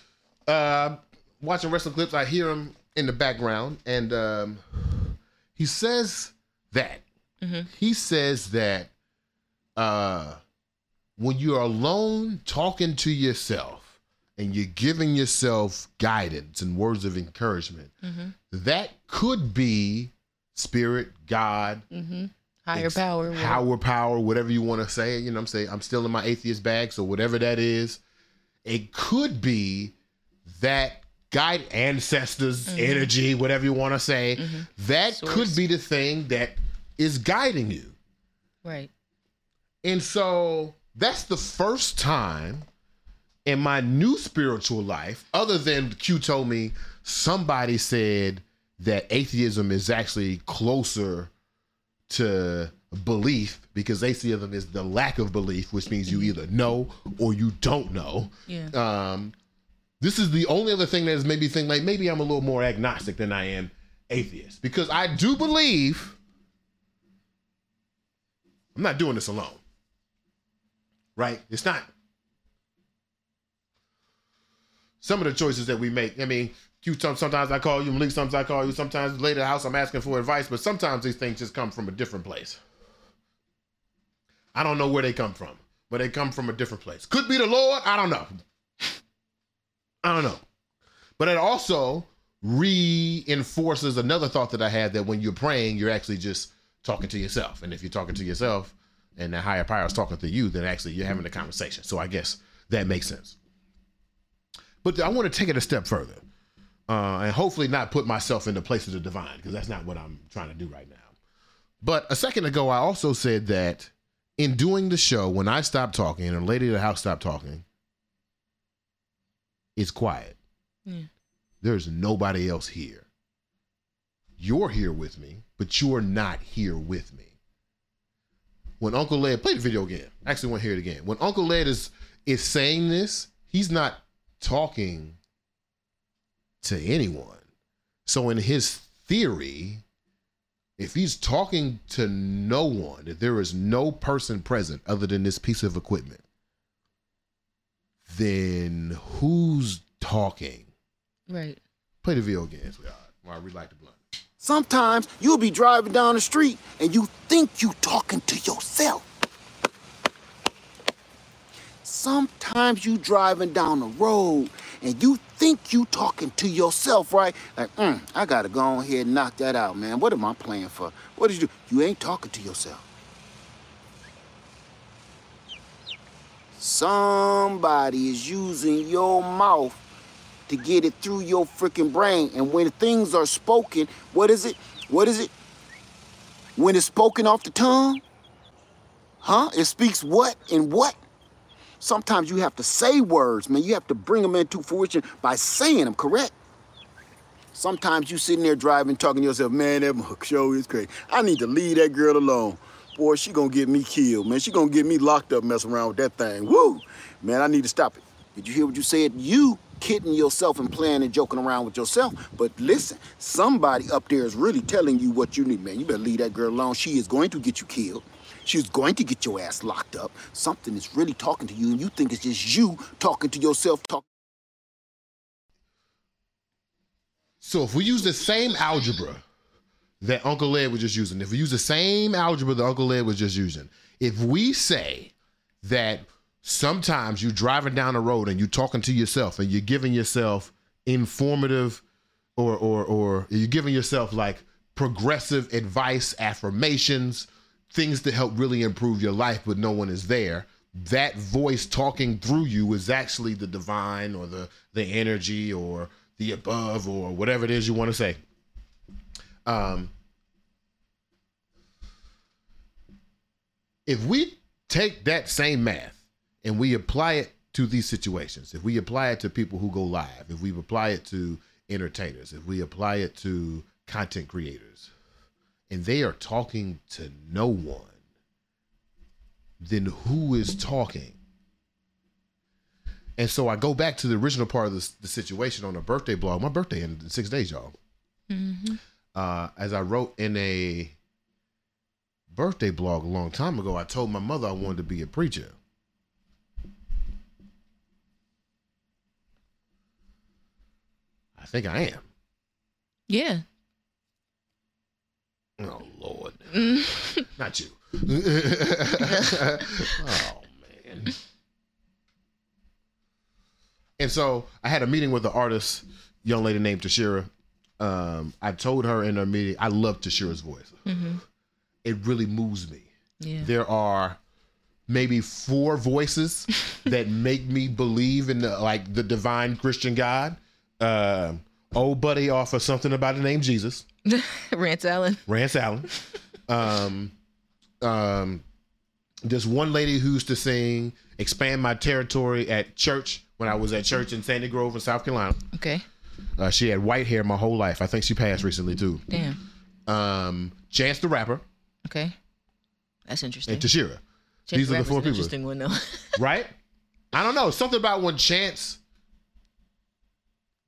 uh, watching wrestling clips, I hear him in the background, and um, he says that. He says that uh, when you're alone talking to yourself and you're giving yourself guidance and words of encouragement, that could be spirit, God, Higher power. whatever. Power, power, whatever you want to say. You know what I'm saying? I'm still in my atheist bag, so whatever that is, it could be that guide ancestors, mm-hmm. energy, whatever you want to say. Mm-hmm. That could be the thing that is guiding you. Right. And so that's the first time in my new spiritual life, other than Q told me somebody said that atheism is actually closer to belief because atheism is the lack of belief, which means you either know or you don't know. Yeah. Um, this is the only other thing that has made me think like maybe I'm a little more agnostic than I am atheist because I do believe I'm not doing this alone. Right? It's not. Some of the choices that we make, I mean, Sometimes I call you, Malik, sometimes I call you, sometimes later the house I'm asking for advice, but sometimes these things just come from a different place. I don't know where they come from, but they come from a different place. Could be the Lord, I don't know. I don't know. But it also reinforces another thought that I had that when you're praying, you're actually just talking to yourself. And if you're talking to yourself and the higher power is talking to you, then actually you're having a conversation. So I guess that makes sense. But I want to take it a step further. Uh, and hopefully not put myself in the place of the divine because that's not what I'm trying to do right now. But a second ago, I also said that in doing the show, when I stop talking and a lady of the house stopped talking, it's quiet. Yeah. There's nobody else here. You're here with me, but you're not here with me. When Uncle Lead play the video again, I actually want to hear it again. When Uncle Lead is is saying this, he's not talking to anyone. So in his theory, if he's talking to no one, if there is no person present other than this piece of equipment, then who's talking? Right. Play the video again, sweetheart, while I relight the blunt. Sometimes you'll be driving down the street and you think you talking to yourself. Sometimes you driving down the road and you think you talking to yourself, right? Like, mm, I gotta go on ahead and knock that out, man. What am I playing for? What did you do? You ain't talking to yourself. Somebody is using your mouth to get it through your freaking brain. And when things are spoken, what is it? What is it? When it's spoken off the tongue? Huh? It speaks what and what? Sometimes you have to say words, man. You have to bring them into fruition by saying them, correct? Sometimes you sitting there driving, talking to yourself, man, that show is crazy. I need to leave that girl alone. Boy, she gonna get me killed, man. She gonna get me locked up messing around with that thing. Woo! Man, I need to stop it. Did you hear what you said? You kidding yourself and playing and joking around with yourself. But listen, somebody up there is really telling you what you need, man. You better leave that girl alone. She is going to get you killed. She's going to get your ass locked up. Something is really talking to you, and you think it's just you talking to yourself. Talk. So if we use the same algebra that Uncle Lead was just using, if we use the same algebra that Uncle Lead was just using, if we say that sometimes you're driving down the road and you're talking to yourself and you're giving yourself informative or or or you're giving yourself like progressive advice, affirmations, things to help really improve your life, but no one is there. That voice talking through you is actually the divine or the the energy or the above or whatever it is you want to say. Um, if we take that same math and we apply it to these situations, if we apply it to people who go live, if we apply it to entertainers, if we apply it to content creators, and they are talking to no one, then who is talking? And so I go back to the original part of the, the situation on a birthday blog. My birthday in six days, y'all. Mm-hmm. Uh, as I wrote in a birthday blog a long time ago, I told my mother I wanted to be a preacher. I think I am. Yeah. Oh Lord, Mm. not you. oh man. And so I had a meeting with the artist, young lady named Tashera. Um, I told her in our meeting, I love Tashera's voice. Mhm. It really moves me. Yeah. There are maybe four voices that make me believe in the like the divine Christian God. Uh, old buddy off of something about the name Jesus. Rance Allen. Rance Allen. Um, um, this one lady who used to sing "Expand My Territory" at church when I was at church in Sandy Grove in South Carolina. Okay. Uh, she had white hair my whole life. I think she passed recently too. Damn. Um, Chance the Rapper Okay. That's interesting. and Tashera. Chance These the are the four people, Interesting one though. right? I don't know. Something about when Chance.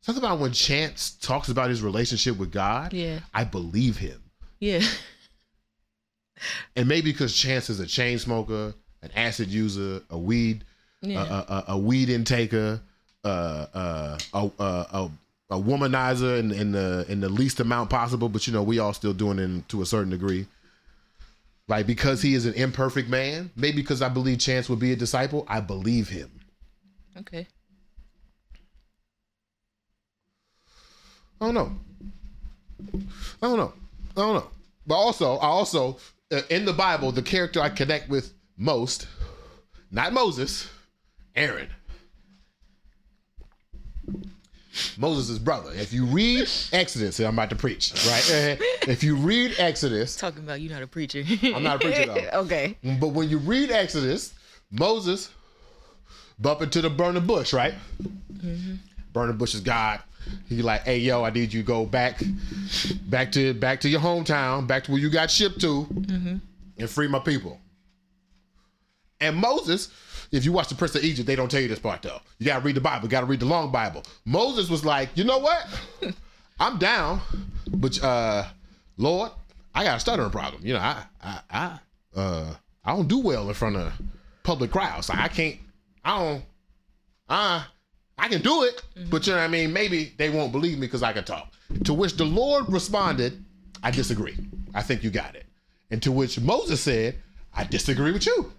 Something about when Chance talks about his relationship with God. Yeah. I believe him. yeah. and maybe because Chance is a chain smoker, an acid user, a weed, Yeah. a, a, a weed intaker, uh, uh, a, a, a, womanizer in, in the in the least amount possible. But you know, we all still doing it to a certain degree. Like because he is an imperfect man, maybe because I believe Chance would be a disciple, I believe him. Okay. I don't know. I don't know. I don't know. But also, I also uh, in the Bible, the character I connect with most, not Moses, Aaron. Moses' brother. If you read Exodus, I'm about to preach, right? If you read Exodus, Talking about you not a preacher. I'm not a preacher though. okay. But when you read Exodus, Moses bump into the burning bush, right? Burning bush is God. He like, hey yo, I need you to go back, back to back to your hometown, back to where you got shipped to, and free my people. And Moses, if you watch the Prince of Egypt, they don't tell you this part though. You gotta read the Bible, you gotta read the long Bible. Moses was like, you know what? I'm down, but uh, Lord, I got a stuttering problem. You know, I I I uh I don't do well in front of public crowds. I can't. I don't. Uh, I can do it, mm-hmm. but you know what I mean. Maybe they won't believe me because I can talk. To which the Lord responded, "I disagree. I think you got it." And to which Moses said, "I disagree with you."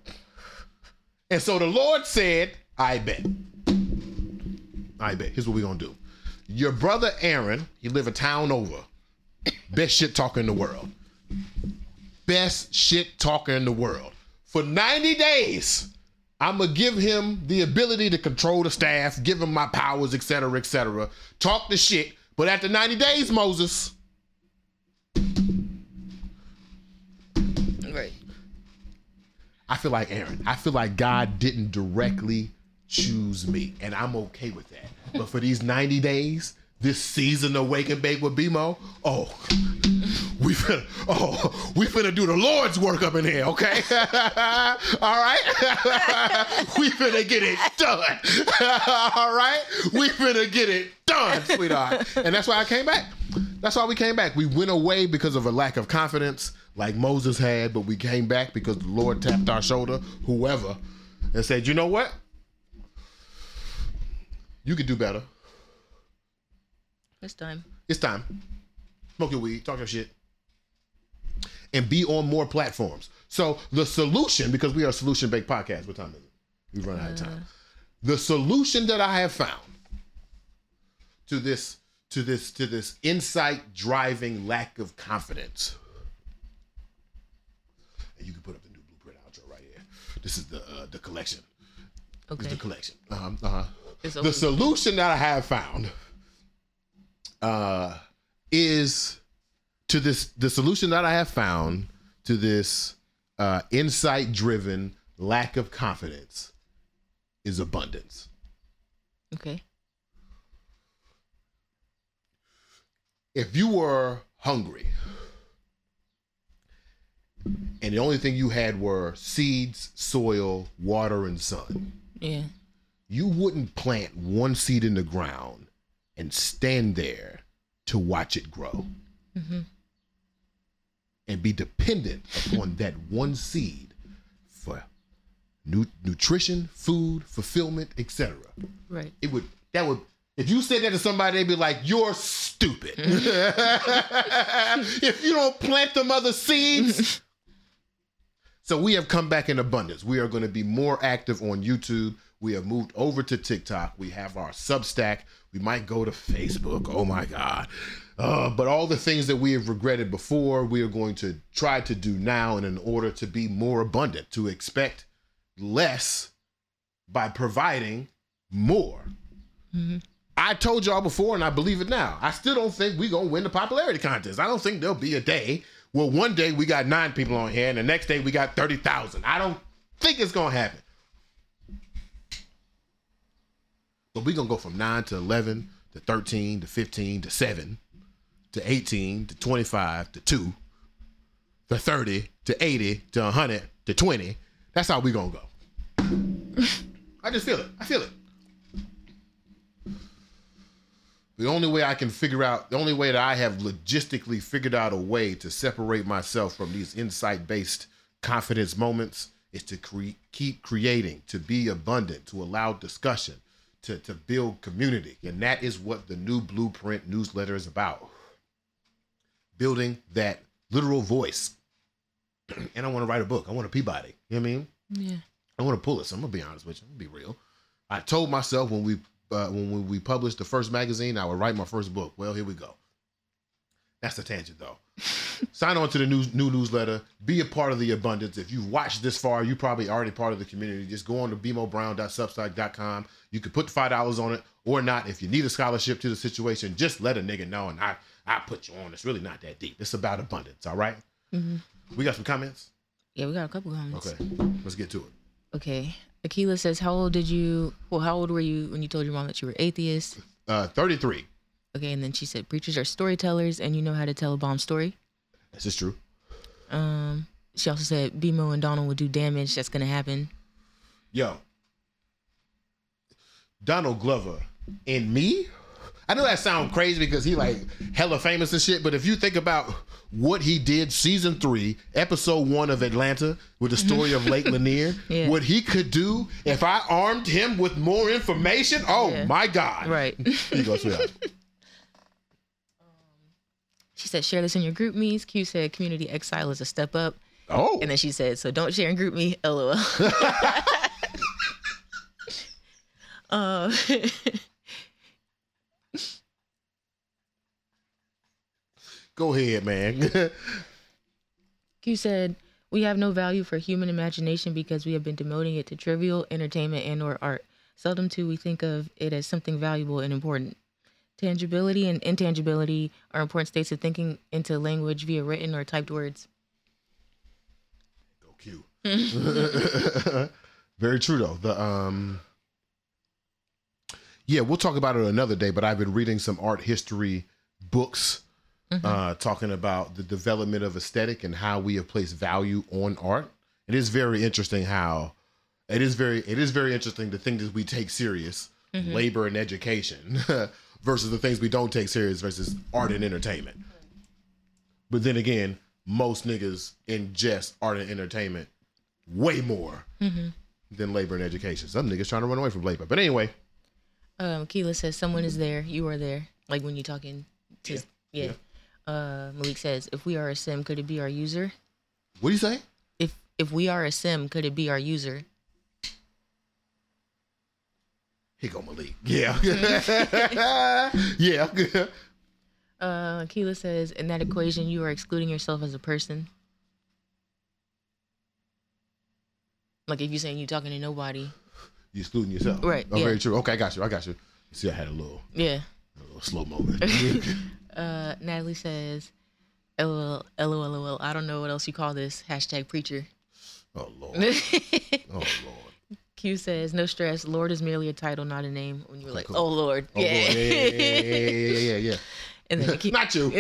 And so the Lord said, "I bet. I bet. Here's what we're gonna do. Your brother Aaron, he live a town over. Best shit talker in the world. Best shit talker in the world. For 90 days, I'm gonna give him the ability to control the staff, give him my powers, etc., etc. Talk the shit. But after 90 days, Moses, Right. I feel like Aaron. I feel like God didn't directly choose me, and I'm okay with that. But for these 90 days, this season of Wake and Bake with BeMo, oh, we finna, oh, we finna do the Lord's work up in here, okay? All right? we finna get it done. All right? We finna get it done, sweetheart. And that's why I came back. That's why we came back. We went away because of a lack of confidence, like Moses had, but we came back because the Lord tapped our shoulder, whoever, and said, you know what? You could do better. It's time. It's time. Smoke your weed, talk your shit, and be on more platforms. So the solution, because we are a solution based podcast, what time is it? We've run out of time. The solution that I have found to this, to this, to this insight driving lack of confidence. And you can put up the new blueprint outro right here. This is the uh, the collection. Okay. This is the collection. Uh-huh, uh-huh. It's The solution that I have found uh, is to this. The solution that I have found to this uh, insight-driven lack of confidence is abundance. Okay. If you were hungry and the only thing you had were seeds, soil, water, and sun, Yeah. you wouldn't plant one seed in the ground and stand there to watch it grow Mm-hmm. And be dependent upon that one seed for nu- nutrition, food, fulfillment, etc. Right. It would that would if you said that to somebody, they'd be like, "You're stupid." if you don't plant them other seeds. so we have come back in abundance. We are going to be more active on YouTube. We have moved over to TikTok. We have our Substack. We might go to Facebook. Oh my God. Uh, but all the things that we have regretted before, we are going to try to do now, and in order to be more abundant, to expect less by providing more. I told y'all before, and I believe it now. I still don't think we're gonna win the popularity contest. I don't think there'll be a day where one day we got nine people on here, and the next day we got thirty thousand. I don't think it's gonna happen. But we're gonna go from nine to eleven to thirteen to fifteen to seven to eighteen to twenty-five to two to thirty to eighty to hundred to twenty. That's how we gonna go. I just feel it. I feel it. The only way I can figure out, the only way that I have logistically figured out a way to separate myself from these insight based confidence moments is to cre- keep creating, to be abundant, to allow discussion, to, to build community. And that is what the new blueprint newsletter is about building that literal voice. and I want to write a book. I want a Peabody. You know what I mean? Yeah. I want to pull this. I'm gonna be honest with you. I'm gonna be real. I told myself when we uh, when we, published the first magazine, I would write my first book. Well, here we go. That's the tangent though. Sign on to the new new newsletter. Be a part of the abundance. If you've watched this far, you're probably already part of the community. Just go on to bmobrown.substack.com. You can put five dollars on it or not. If you need a scholarship to the situation, just let a nigga know, and I I put you on. It's really not that deep. It's about abundance. All right? Mhm. We got some comments. Yeah, we got a couple comments. Okay, let's get to it. Okay. Akila says, "How old did you? Well, how old were you when you told your mom that you were atheist?" Uh, thirty-three. Okay, and then she said, "Preachers are storytellers, and you know how to tell a bomb story." This is true. Um, she also said, "BeMo and Donald will do damage. That's gonna happen." Yo, Donald Glover and me. I know that sounds crazy because he like hella famous and shit, but if you think about what he did season three, episode one of Atlanta with the story of Lake Lanier, Yeah. what he could do if I armed him with more information, oh Yeah. my God. Right. Here you go, sweetheart. She said, "Share this in your GroupMe's." Q said, "Community exile is a step up." Oh. And then she said, "So don't share in group me." LOL. uh, Go ahead, man. Q said, "We have no value for human imagination because we have been demoting it to trivial entertainment and/or art. Seldom do we think of it as something valuable and important. Tangibility and intangibility are important states of thinking into language via written or typed words." Go Q. Very true though. The um Yeah, we'll talk about it another day, but I've been reading some art history books uh talking about the development of aesthetic and how we have placed value on art. It is very interesting how it is very it is very interesting the things that we take serious, Mhm. labor and education versus the things we don't take serious versus art and entertainment. But then again, most niggas ingest art and entertainment way more Mhm. than labor and education. Some niggas trying to run away from labor. But anyway, Um, Keela says, "Someone is there. You are there." Like when you're talking to yeah. Uh, Malik says, "If we are a sim, could it be our user?" what do you say? If if we are a sim, could it be our user? Here go Malik. Yeah. yeah. Uh, Keela says, "In that equation, you are excluding yourself as a person." Like if you're saying you're talking to nobody, You're excluding yourself. Right, Oh, yeah. very true. Okay, I got you. I got you. See, I had a little, yeah. a little slow moment. Uh, Natalie says, "LOL, LOL, LOL. I don't know what else you call this hashtag preacher." oh Lord. oh Lord. Q says, "No stress. Lord is merely a title, not a name." When you were like, cool. "Oh Lord, Oh, Lord. Yeah, yeah, yeah, yeah, yeah, yeah, yeah. And then Not you.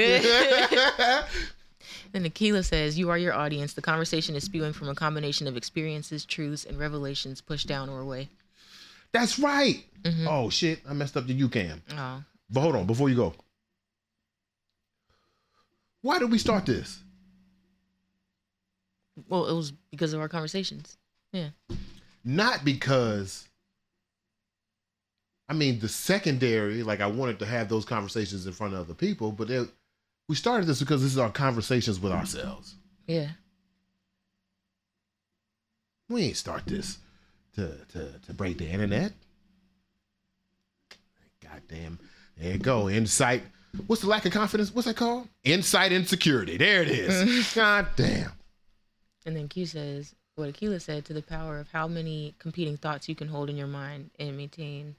then Akila says, "You are your audience. The conversation is spewing from a combination of experiences, truths, and revelations pushed down or away." That's right. Oh shit, I messed up the UCAM. Oh, But hold on, before you go. Why did we start this? well, it was because of our conversations. Yeah. Not because I mean the secondary, like I wanted to have those conversations in front of other people, but it, we started this because this is our conversations with ourselves. Yeah. We ain't start this to to to break the internet. Goddamn. There you go. Insight. What's the lack of confidence? What's that called? Insight insecurity. There it is. God damn. And then Q says, what Akila said to the power of how many competing thoughts you can hold in your mind and maintain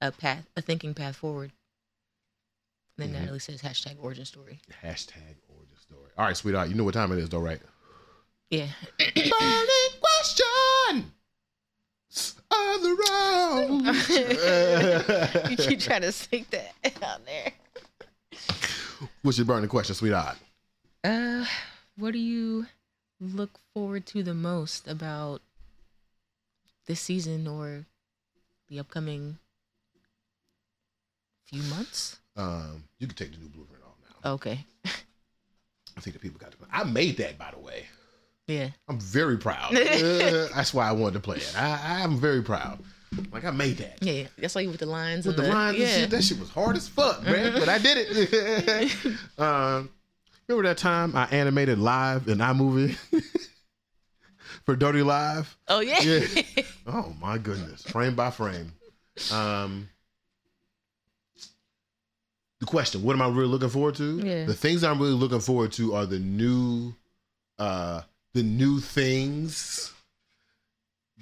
a path, a thinking path forward. then Mhm. Natalie says, hashtag origin story. Hashtag origin story. All right, sweetheart. You know what time it is, though, right? Yeah. Burning question on the road. you keep trying to sneak that out there. What's your burning question, sweetheart? Uh, what do you look forward to the most about this season or the upcoming few months? Um, you can take the new blueprint off now. Okay. I think the people got to. I made that, by the way. Yeah. I'm very proud. Uh, that's why I wanted to play it. I, I'm very proud. Like I made that. Yeah. That's why you with the lines. With and the lines yeah. and shit, that shit was hard as fuck, man. But I did it. um, remember that time I animated live in iMovie for Dirty Live? Oh yeah. Yeah. Oh my goodness, frame by frame. Um, the question, what am I really looking forward to? Yeah. The things I'm really looking forward to are the new uh the new things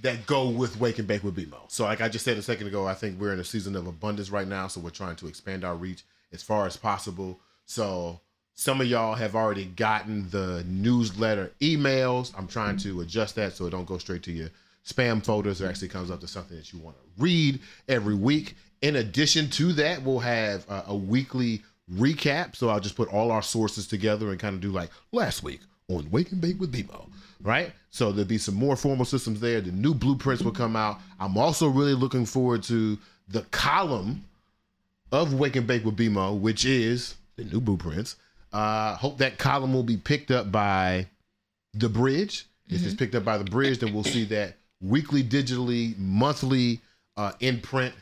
that go with Wake and Bake with BeMo. So like I just said a second ago, I think we're in a season of abundance right now. So we're trying to expand our reach as far as possible. So some of y'all have already gotten the newsletter emails. I'm trying to adjust that so it don't go straight to your spam folders. It actually comes up to something that you want to read every week. In addition to that, we'll have a, a weekly recap. So I'll just put all our sources together and kind of do like last week on Wake and Bake with BeMo, right? So there'll be some more formal systems there. The new blueprints will come out. I'm also really looking forward to the column of Wake and Bake with BeMo, which is the new blueprints. Uh, hope that column will be picked up by the bridge. If it's picked up by the bridge, then we'll see that weekly, digitally, monthly, uh, in print.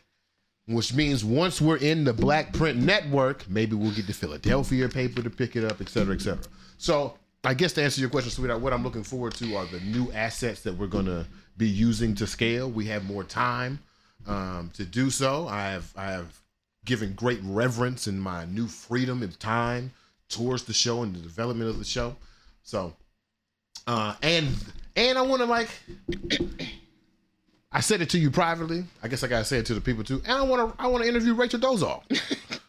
Which means once we're in the Black Print Network, maybe we'll get the Philadelphia paper to pick it up, et cetera, et cetera. So I guess to answer your question, sweetheart, what I'm looking forward to are the new assets that we're gonna be using to scale. We have more time um, to do so. I have I have given great reverence in my new freedom and time towards the show and the development of the show. So, uh, and and I want to like, I said it to you privately. I guess I gotta say it to the people too. And I want to I want to interview Rachel Dolezal.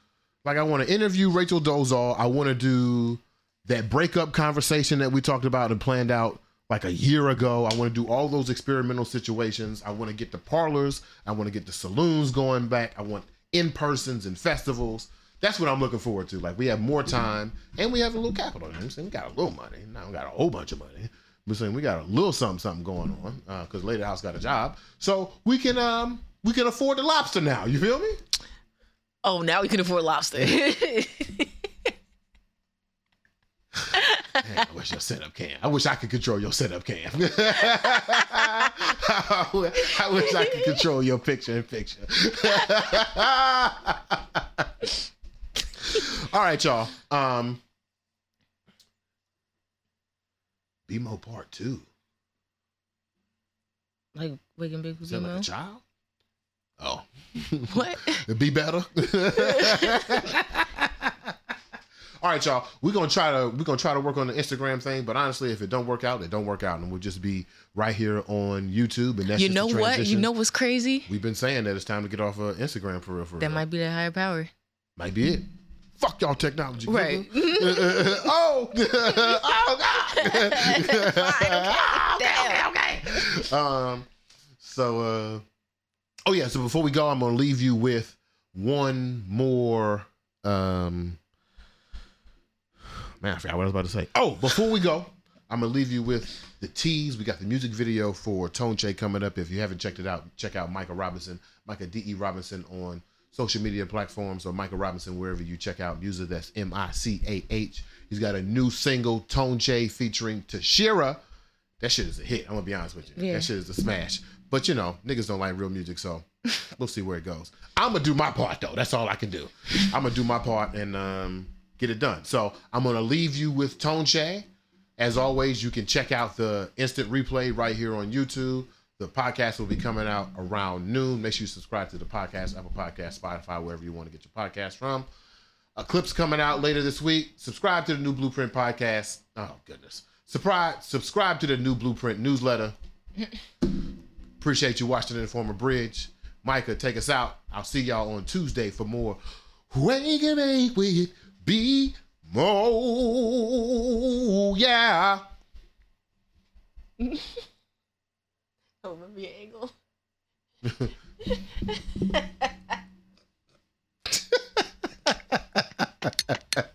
like I want to interview Rachel Dolezal. I want to do that breakup conversation that we talked about and planned out like a year ago. I want to do all those experimental situations. I want to get the parlors. I want to get the saloons going back. I want in persons and festivals. That's what I'm looking forward to. Like we have more time and we have a little capital. You know I'm saying we got a little money. Now we got a whole bunch of money. We're saying we got a little something something going on because Lady House got a job, so we can um we can afford the lobster now. You feel me? Oh, now we can afford lobster. Man, I wish your setup can. I wish I could control your setup can. I wish I could control your picture in picture. All right, y'all. Um, BeMo part two. like Wake and with Is that like a child? Oh, What? It'd be better. All right, y'all. We're gonna try to we're gonna try to work on the Instagram thing, but honestly, if it don't work out, it don't work out, and we'll just be right here on YouTube. And that's You just know what? You know what's crazy? we've been saying that it's time to get off of Instagram for real. For real. That might be the higher power. might be it. Fuck y'all technology. Right. oh, oh God. okay, okay, okay, Um, so, uh, oh yeah. So before we go, I'm gonna leave you with one more. Um, man, I forgot what I was about to say. Oh, before we go, I'm gonna leave you with the tease. We got the music video for ToneChe coming up. If you haven't checked it out, check out Micah Robinson, Micah D E Robinson on social media platforms or Micah Robinson wherever you check out music. That's M I C A H. He's got a new single, ToneChe, featuring Tashera. That shit is a hit. I'm gonna be honest with you. Yeah. That shit is a smash. But you know, niggas don't like real music, so we'll see where it goes. I'm gonna do my part though. That's all I can do. I'm gonna do my part and um, get it done. So I'm gonna leave you with ToneChe. As always, you can check out the instant replay right here on YouTube. The podcast will be coming out around noon. Make sure you subscribe to the podcast, Apple Podcast, Spotify, wherever you want to get your podcast from. A clip's coming out later this week. Subscribe to the new Blueprint podcast. Oh goodness. Subscribe, subscribe to the new Blueprint newsletter. Appreciate you watching the Informer Bridge. Micah, take us out. I'll see y'all on Tuesday for more Wake and Make with be more. Yeah. Oh, be an angle.